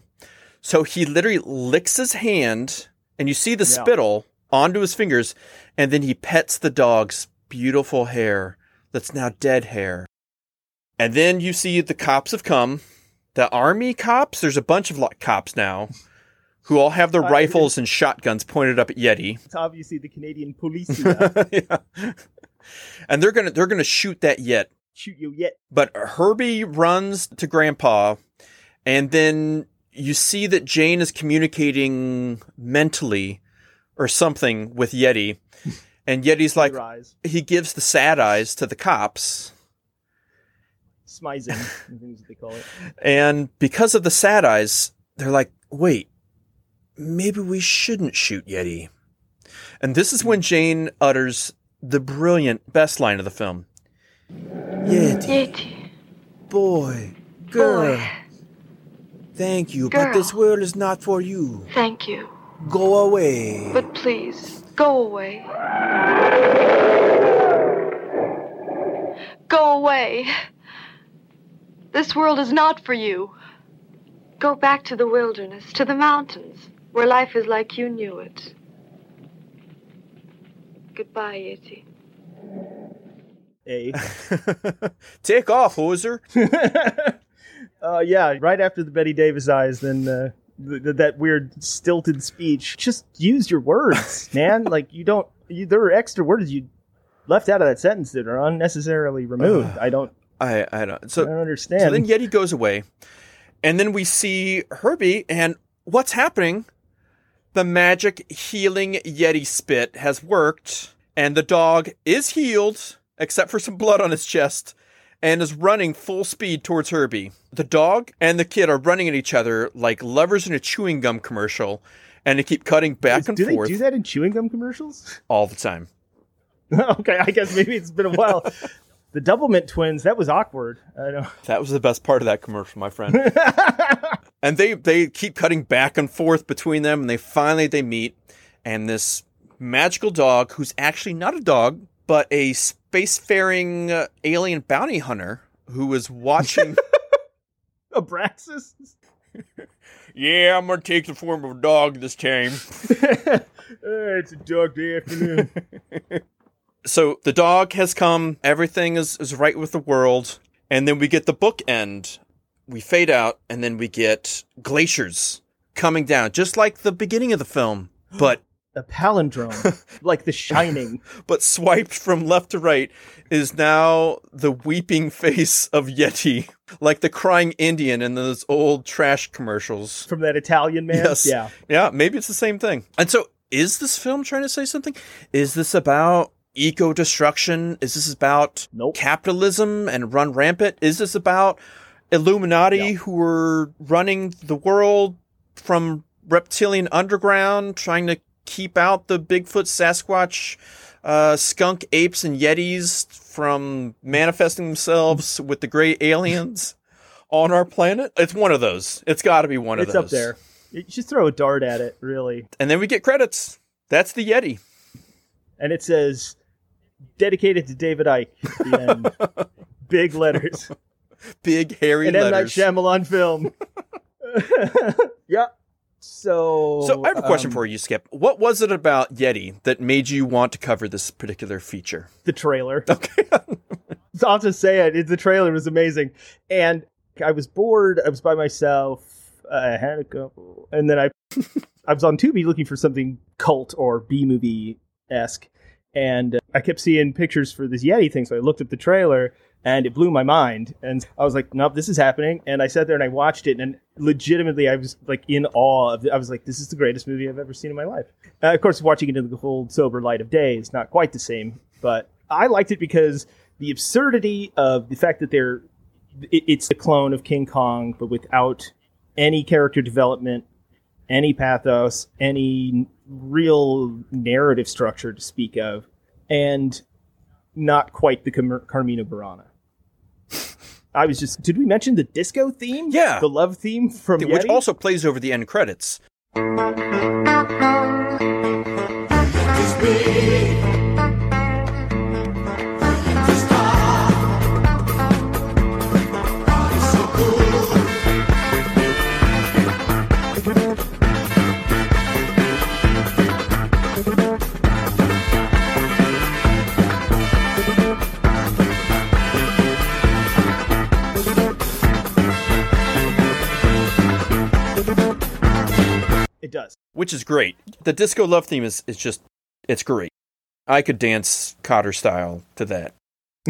So he literally licks his hand, and you see the Yeah. spittle onto his fingers, and then he pets the dog's beautiful hair that's now dead hair. And then you see the cops have come. The army cops, there's a bunch of cops now who all have their Uh, rifles and shotguns pointed up at Yeti. It's obviously the Canadian police yeah. yeah. And they're gonna they're gonna shoot that Yet. shoot you yet. But Herbie runs to Grandpa, and then you see that Jane is communicating mentally or something with Yeti. And Yeti's like, he gives the sad eyes to the cops. Smizing, I is what they call it. And because of the sad eyes, they're like, wait, maybe we shouldn't shoot Yeti. And this is when Jane utters the brilliant, best line of the film Yeti, Yeti. boy, girl. Boy. Thank you, Girl. but this world is not for you. Thank you. Go away. But please, go away. Go away. This world is not for you. Go back to the wilderness, to the mountains, where life is like you knew it. Goodbye, Yeti. A. Take off, hoser. uh, yeah, right after the Bette Davis eyes, then uh, th- th- that weird stilted speech. Just use your words, man. like you don't. You, there are extra words you left out of that sentence that are unnecessarily removed. I don't. I, I don't. So I don't understand. so then Yeti goes away. And then we see Herbie, and what's happening? The magic healing Yeti spit has worked, and the dog is healed, except for some blood on his chest, and is running full speed towards Herbie. The dog and the kid are running at each other like lovers in a chewing gum commercial, and they keep cutting back and do forth Do they do that in chewing gum commercials? all the time. okay, I guess maybe it's been a while. the Doublemint twins, that was awkward. I know. That was the best part of that commercial, my friend. and they they keep cutting back and forth between them, and they finally they meet, and this magical dog, who's actually not a dog, but a spacefaring uh, alien bounty hunter, who is watching. Abraxas. yeah, I'm gonna take the form of a dog this time. Uh, it's a dog day afternoon. so the dog has come. Everything is is right with the world, and then we get the book end. We fade out, and then we get glaciers coming down, just like the beginning of the film, but a palindrome, like The Shining. but swiped from left to right is now the weeping face of Yeti, like the crying Indian in those old trash commercials. from that Italian man. Yes. Yeah. Yeah, maybe it's the same thing. And so, is this film trying to say something? Is this about eco destruction? Is this about Nope. capitalism and run rampant? Is this about Illuminati Yeah. who are running the world from reptilian underground, trying to keep out the Bigfoot, Sasquatch, uh, skunk apes, and yetis from manifesting themselves with the gray aliens on our planet? It's one of those. It's got to be one It's of those. up there. You just throw a dart at it, really. And then we get credits. That's the Yeti. And it says, dedicated to David Icke. at the end. Big letters. Big hairy An M. Night. Shyamalan film. yeah. So. So I have a question um, for you, Skip. What was it about Yeti that made you want to cover this particular feature? The trailer. Okay. I'll just say it. it. The trailer was amazing, and I was bored. I was by myself. I had a couple, and then I, I was on Tubi looking for something cult or B movie esque, and I kept seeing pictures for this Yeti thing. So I looked at the trailer, and it blew my mind. And I was like, "Nope, this is happening." And I sat there and I watched it, and legitimately, I was like in awe of. I was like, "This is the greatest movie I've ever seen in my life." Uh, of course, watching it in the cold, sober light of day is not quite the same, but I liked it because the absurdity of the fact that they're it, it's a clone of King Kong, but without any character development, any pathos, any real narrative structure to speak of, and not quite the Car- Carmina Burana. I was just. Did we mention the disco theme? Yeah. the love theme from Which Yeti? also plays over the end credits. Is great. The disco love theme is, is just it's great. I could dance Kotter style to that.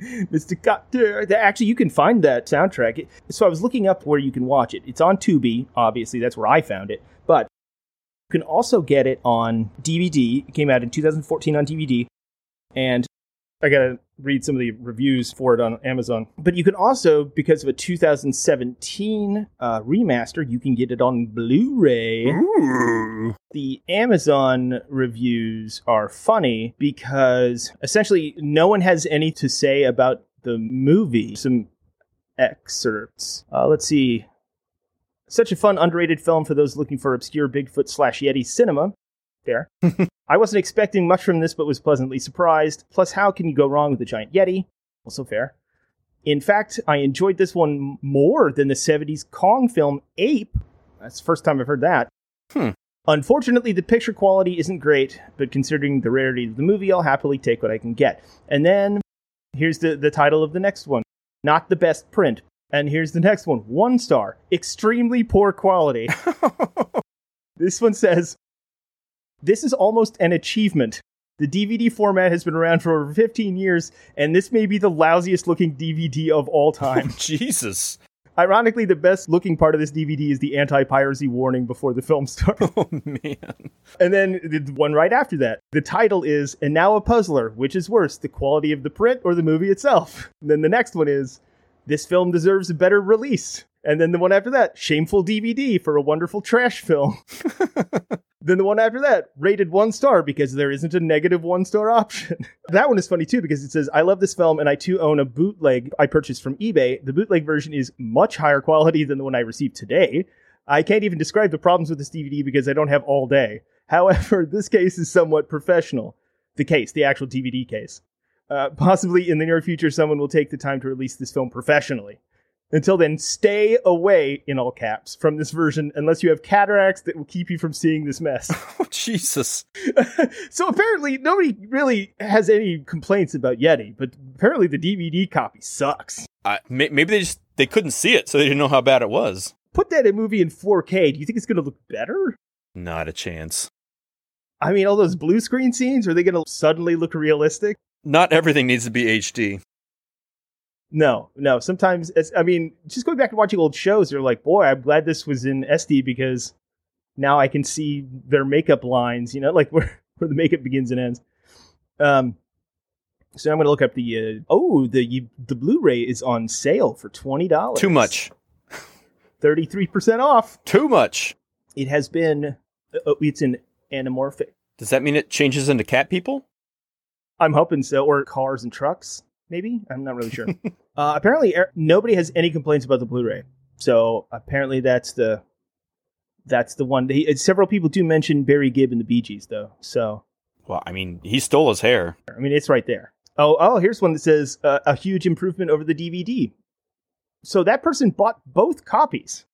Mr. Kotter. Actually, you can find that soundtrack. So I was looking up where you can watch it. It's on Tubi, obviously. That's where I found it. But you can also get it on DVD. It came out in 2014 on DVD. And I got to read some of the reviews for it on Amazon. But you can also, because of a 2017 uh, remaster, you can get it on Blu ray the Amazon reviews are funny because essentially no one has any to say about the movie. Some excerpts. Uh, let's see. Such a fun, underrated film for those looking for obscure Bigfoot slash Yeti cinema. There. I wasn't expecting much from this, but was pleasantly surprised. Plus, how can you go wrong with a giant Yeti? Also fair. In fact, I enjoyed this one more than the 70s Kong film Ape. That's the first time I've heard that. Hmm. Unfortunately, the picture quality isn't great, but considering the rarity of the movie, I'll happily take what I can get. And then here's the, the title of the next one Not the best print. And here's the next one One star. Extremely poor quality. this one says This is almost an achievement. The DVD format has been around for over 15 years, and this may be the lousiest looking DVD of all oh, time. Jesus. Ironically, the best looking part of this DVD is the anti piracy warning before the film starts. Oh man. And then the one right after that. The title is And Now a Puzzler, which is worse, the quality of the print or the movie itself? And then the next one is This film deserves a better release. And then the one after that, Shameful DVD for a wonderful trash film. then the one after that, rated one star because there isn't a negative one star option. that one is funny too because it says, I love this film and I too own a bootleg I purchased from eBay. The bootleg version is much higher quality than the one I received today. I can't even describe the problems with this DVD because I don't have all day. However, this case is somewhat professional. The case, the actual DVD case. Uh, possibly in the near future, someone will take the time to release this film professionally. Until then, stay away, in all caps, from this version unless you have cataracts that will keep you from seeing this mess. Oh Jesus. so apparently, nobody really has any complaints about Yeti, but apparently the DVD copy sucks. May, maybe they just they couldn't see it, so they didn't know how bad it was. Put that in movie in 4K. Do you think it's going to look better? Not a chance. I mean, all those blue screen scenes, are they going to suddenly look realistic? Not everything needs to be HD. No, no. Sometimes, it's, I mean, just going back and watching old shows, you're like, boy, I'm glad this was in SD because now I can see their makeup lines, you know, like where, where the makeup begins and ends. Um, so I'm going to look up the, uh, oh, the the Blu-ray is on sale for $20. Too much. 33% off. Too much. It has been, uh, it's an anamorphic. Does that mean it changes into cat people? I'm hoping so, or cars and trucks, maybe. I'm not really sure. uh, apparently, er- nobody has any complaints about the Blu-ray, so apparently that's the that's the one. They, several people do mention Barry Gibb and the Bee Gees, though. So Well, I mean, he stole his hair. I mean, it's right there. Oh, oh, here's one that says uh, a huge improvement over the DVD. So that person bought both copies.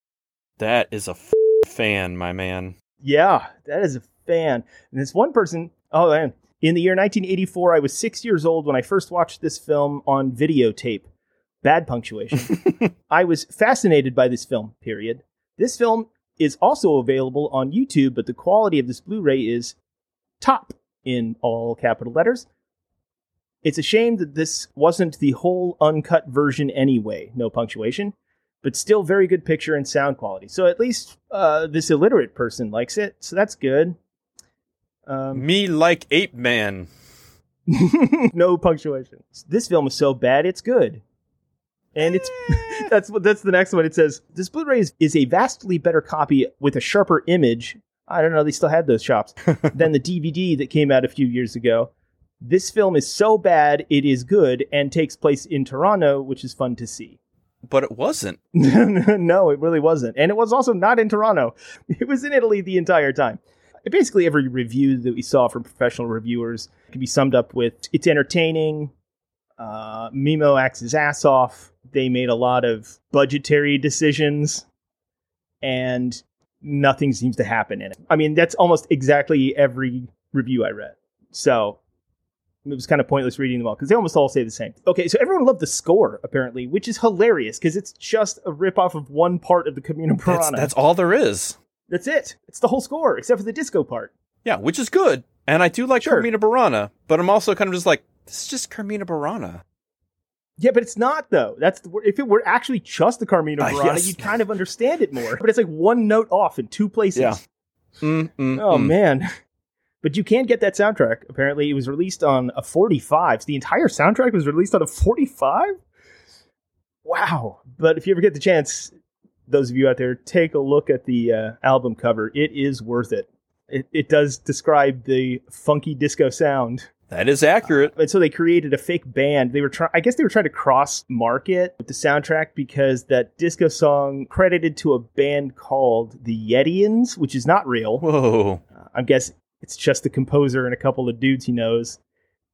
That is a f- fan, my man. Yeah, that is a fan. And this one person, oh man, in the year 1984, I was six years old when I first watched this film on videotape. Bad punctuation. I was fascinated by this film, period. This film is also available on YouTube, but the quality of this Blu ray is top in all capital letters. It's a shame that this wasn't the whole uncut version anyway, no punctuation, but still very good picture and sound quality. So at least uh, this illiterate person likes it, so that's good. Um, Me like Ape Man. no punctuation. This film is so bad, it's good. And it's that's what that's the next one. It says this Blu-ray is, is a vastly better copy with a sharper image. I don't know, they still had those shops than the DVD that came out a few years ago. This film is so bad it is good and takes place in Toronto, which is fun to see. But it wasn't. no, it really wasn't. And it was also not in Toronto. It was in Italy the entire time. Basically, every review that we saw from professional reviewers can be summed up with it's entertaining. Uh, Mimmo acts his ass off. They made a lot of budgetary decisions, and nothing seems to happen in it. I mean, that's almost exactly every review I read. So it was kind of pointless reading them all because they almost all say the same. Okay, so everyone loved the score apparently, which is hilarious because it's just a ripoff of one part of the Carmina That's, that's all there is. That's it. It's the whole score except for the disco part. Yeah, which is good. And I do like Sure. Carmina Burana, but I'm also kind of just like, this is just Carmina Burana. Yeah, but it's not though. That's the, if it were actually just the Carmina Ah, Burana, yes. you'd kind of understand it more. But it's like one note off in two places. Yeah. Mm, mm, Oh mm. man. But you can get that soundtrack. Apparently, it was released on a 45. So the entire soundtrack was released on a 45. Wow! But if you ever get the chance, those of you out there, take a look at the uh, album cover. It is worth it. It, it does describe the funky disco sound. That is accurate. And so they created a fake band. They were trying, I guess they were trying to cross market with the soundtrack because that disco song credited to a band called the Yetians, which is not real. Whoa. I guess it's just the composer and a couple of dudes he knows.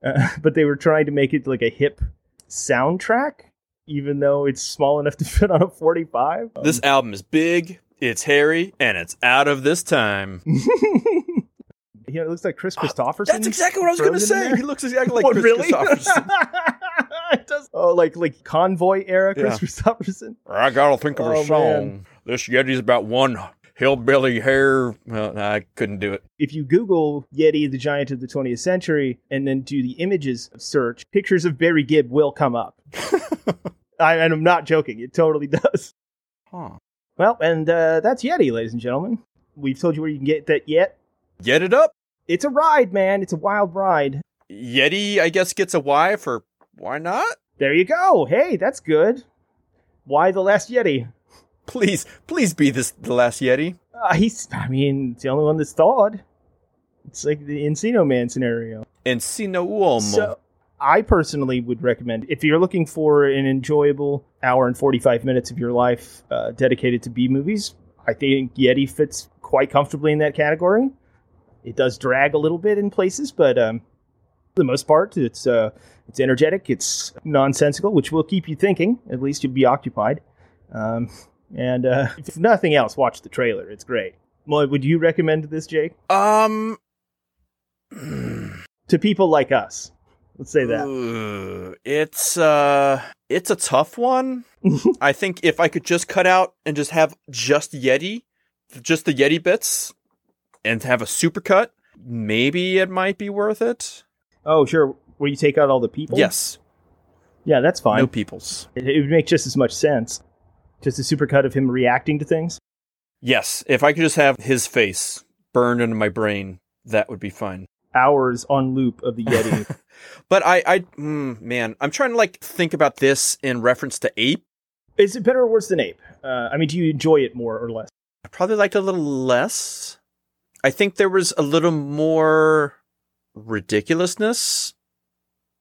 Uh, but they were trying to make it like a hip soundtrack, even though it's small enough to fit on a 45. This album is big, it's hairy, and it's out of this time. you know, it looks like Kris ah, Kristofferson. That's exactly what I was going to say. He looks exactly like What, Kris really? Kristofferson. it does. Oh, like like convoy era Kris Yeah. Kristofferson. I gotta think of Oh, a song. man. This Yeti's about one hillbilly hair. Well, I couldn't do it. If you Google Yeti, the giant of the 20th century, and then do the images search, pictures of Barry Gibb will come up. I, and I'm not joking; it totally does. Huh. Well, and uh, that's Yeti, ladies and gentlemen. We've told you where you can get that yet. Get it up. It's a ride, man. It's a wild ride. Yeti, I guess, gets a Y for why not? There you go. Hey, that's good. Why the last Yeti? Please, please be this the last Yeti. Uh, he's, I mean, it's the only one that's thawed. It's like the Encino Man scenario. Encino Uomo. So, I personally would recommend if you're looking for an enjoyable hour and 45 minutes of your life uh, dedicated to B movies, I think Yeti fits quite comfortably in that category. It does drag a little bit in places, but um, for the most part, it's uh, it's energetic, it's nonsensical, which will keep you thinking. At least you'll be occupied. Um, and uh, if nothing else, watch the trailer. It's great. Well, would you recommend this, Jake, um, to people like us? Let's say that. Ugh, it's uh, it's a tough one. I think if I could just cut out and just have just Yeti, just the Yeti bits, and have a supercut, maybe it might be worth it. Oh, sure. Will you take out all the people? Yes, Yeah, that's fine. no peoples. It, it would make just as much sense. Just a supercut of him reacting to things. Yes, if I could just have his face burned into my brain, that would be fine. Hours on loop of the Yeti. But I, I, mm, man, I'm trying to like think about this in reference to Ape. Is it better or worse than Ape? Uh, I mean, do you enjoy it more or less? I probably liked it a little less. I think there was a little more ridiculousness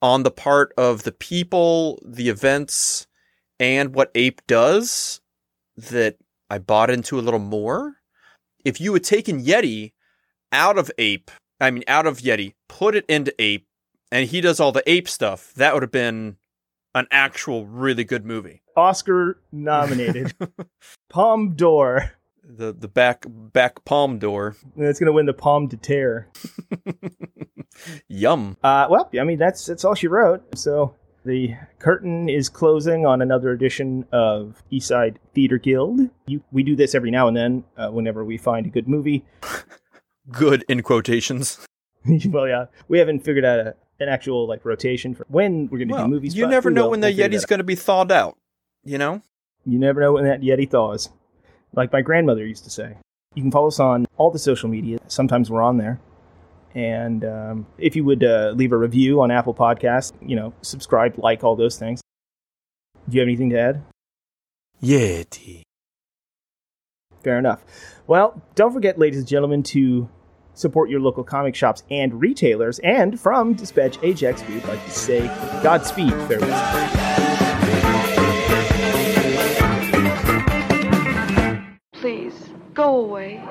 on the part of the people, the events, and what Ape does that I bought into a little more. If you had taken Yeti out of Ape, I mean, out of Yeti, put it into Ape, and he does all the Ape stuff, that would have been an actual really good movie. Oscar nominated. Palme d'Or. The the back back palm door. And it's going to win the Palm de Terre. Yum. Uh, well, I mean, that's that's all she wrote. So the curtain is closing on another edition of Eastside Theatre Guild. You, we do this every now and then uh, whenever we find a good movie. Good in quotations. well, yeah, we haven't figured out a, an actual like rotation for when we're going to do movies. you never know will. when the We'll Yeti's going to be thawed out. You know? You never know when that Yeti thaws. Like my grandmother used to say. You can follow us on all the social media. Sometimes we're on there. And um, if you would uh, leave a review on Apple Podcasts, you know, subscribe, like, all those things. Do you have anything to add? Yeti. Fair enough. Well, don't forget, ladies and gentlemen, to support your local comic shops and retailers. And from Dispatch Ajax, we'd like to say Godspeed, farewell. Please, go away.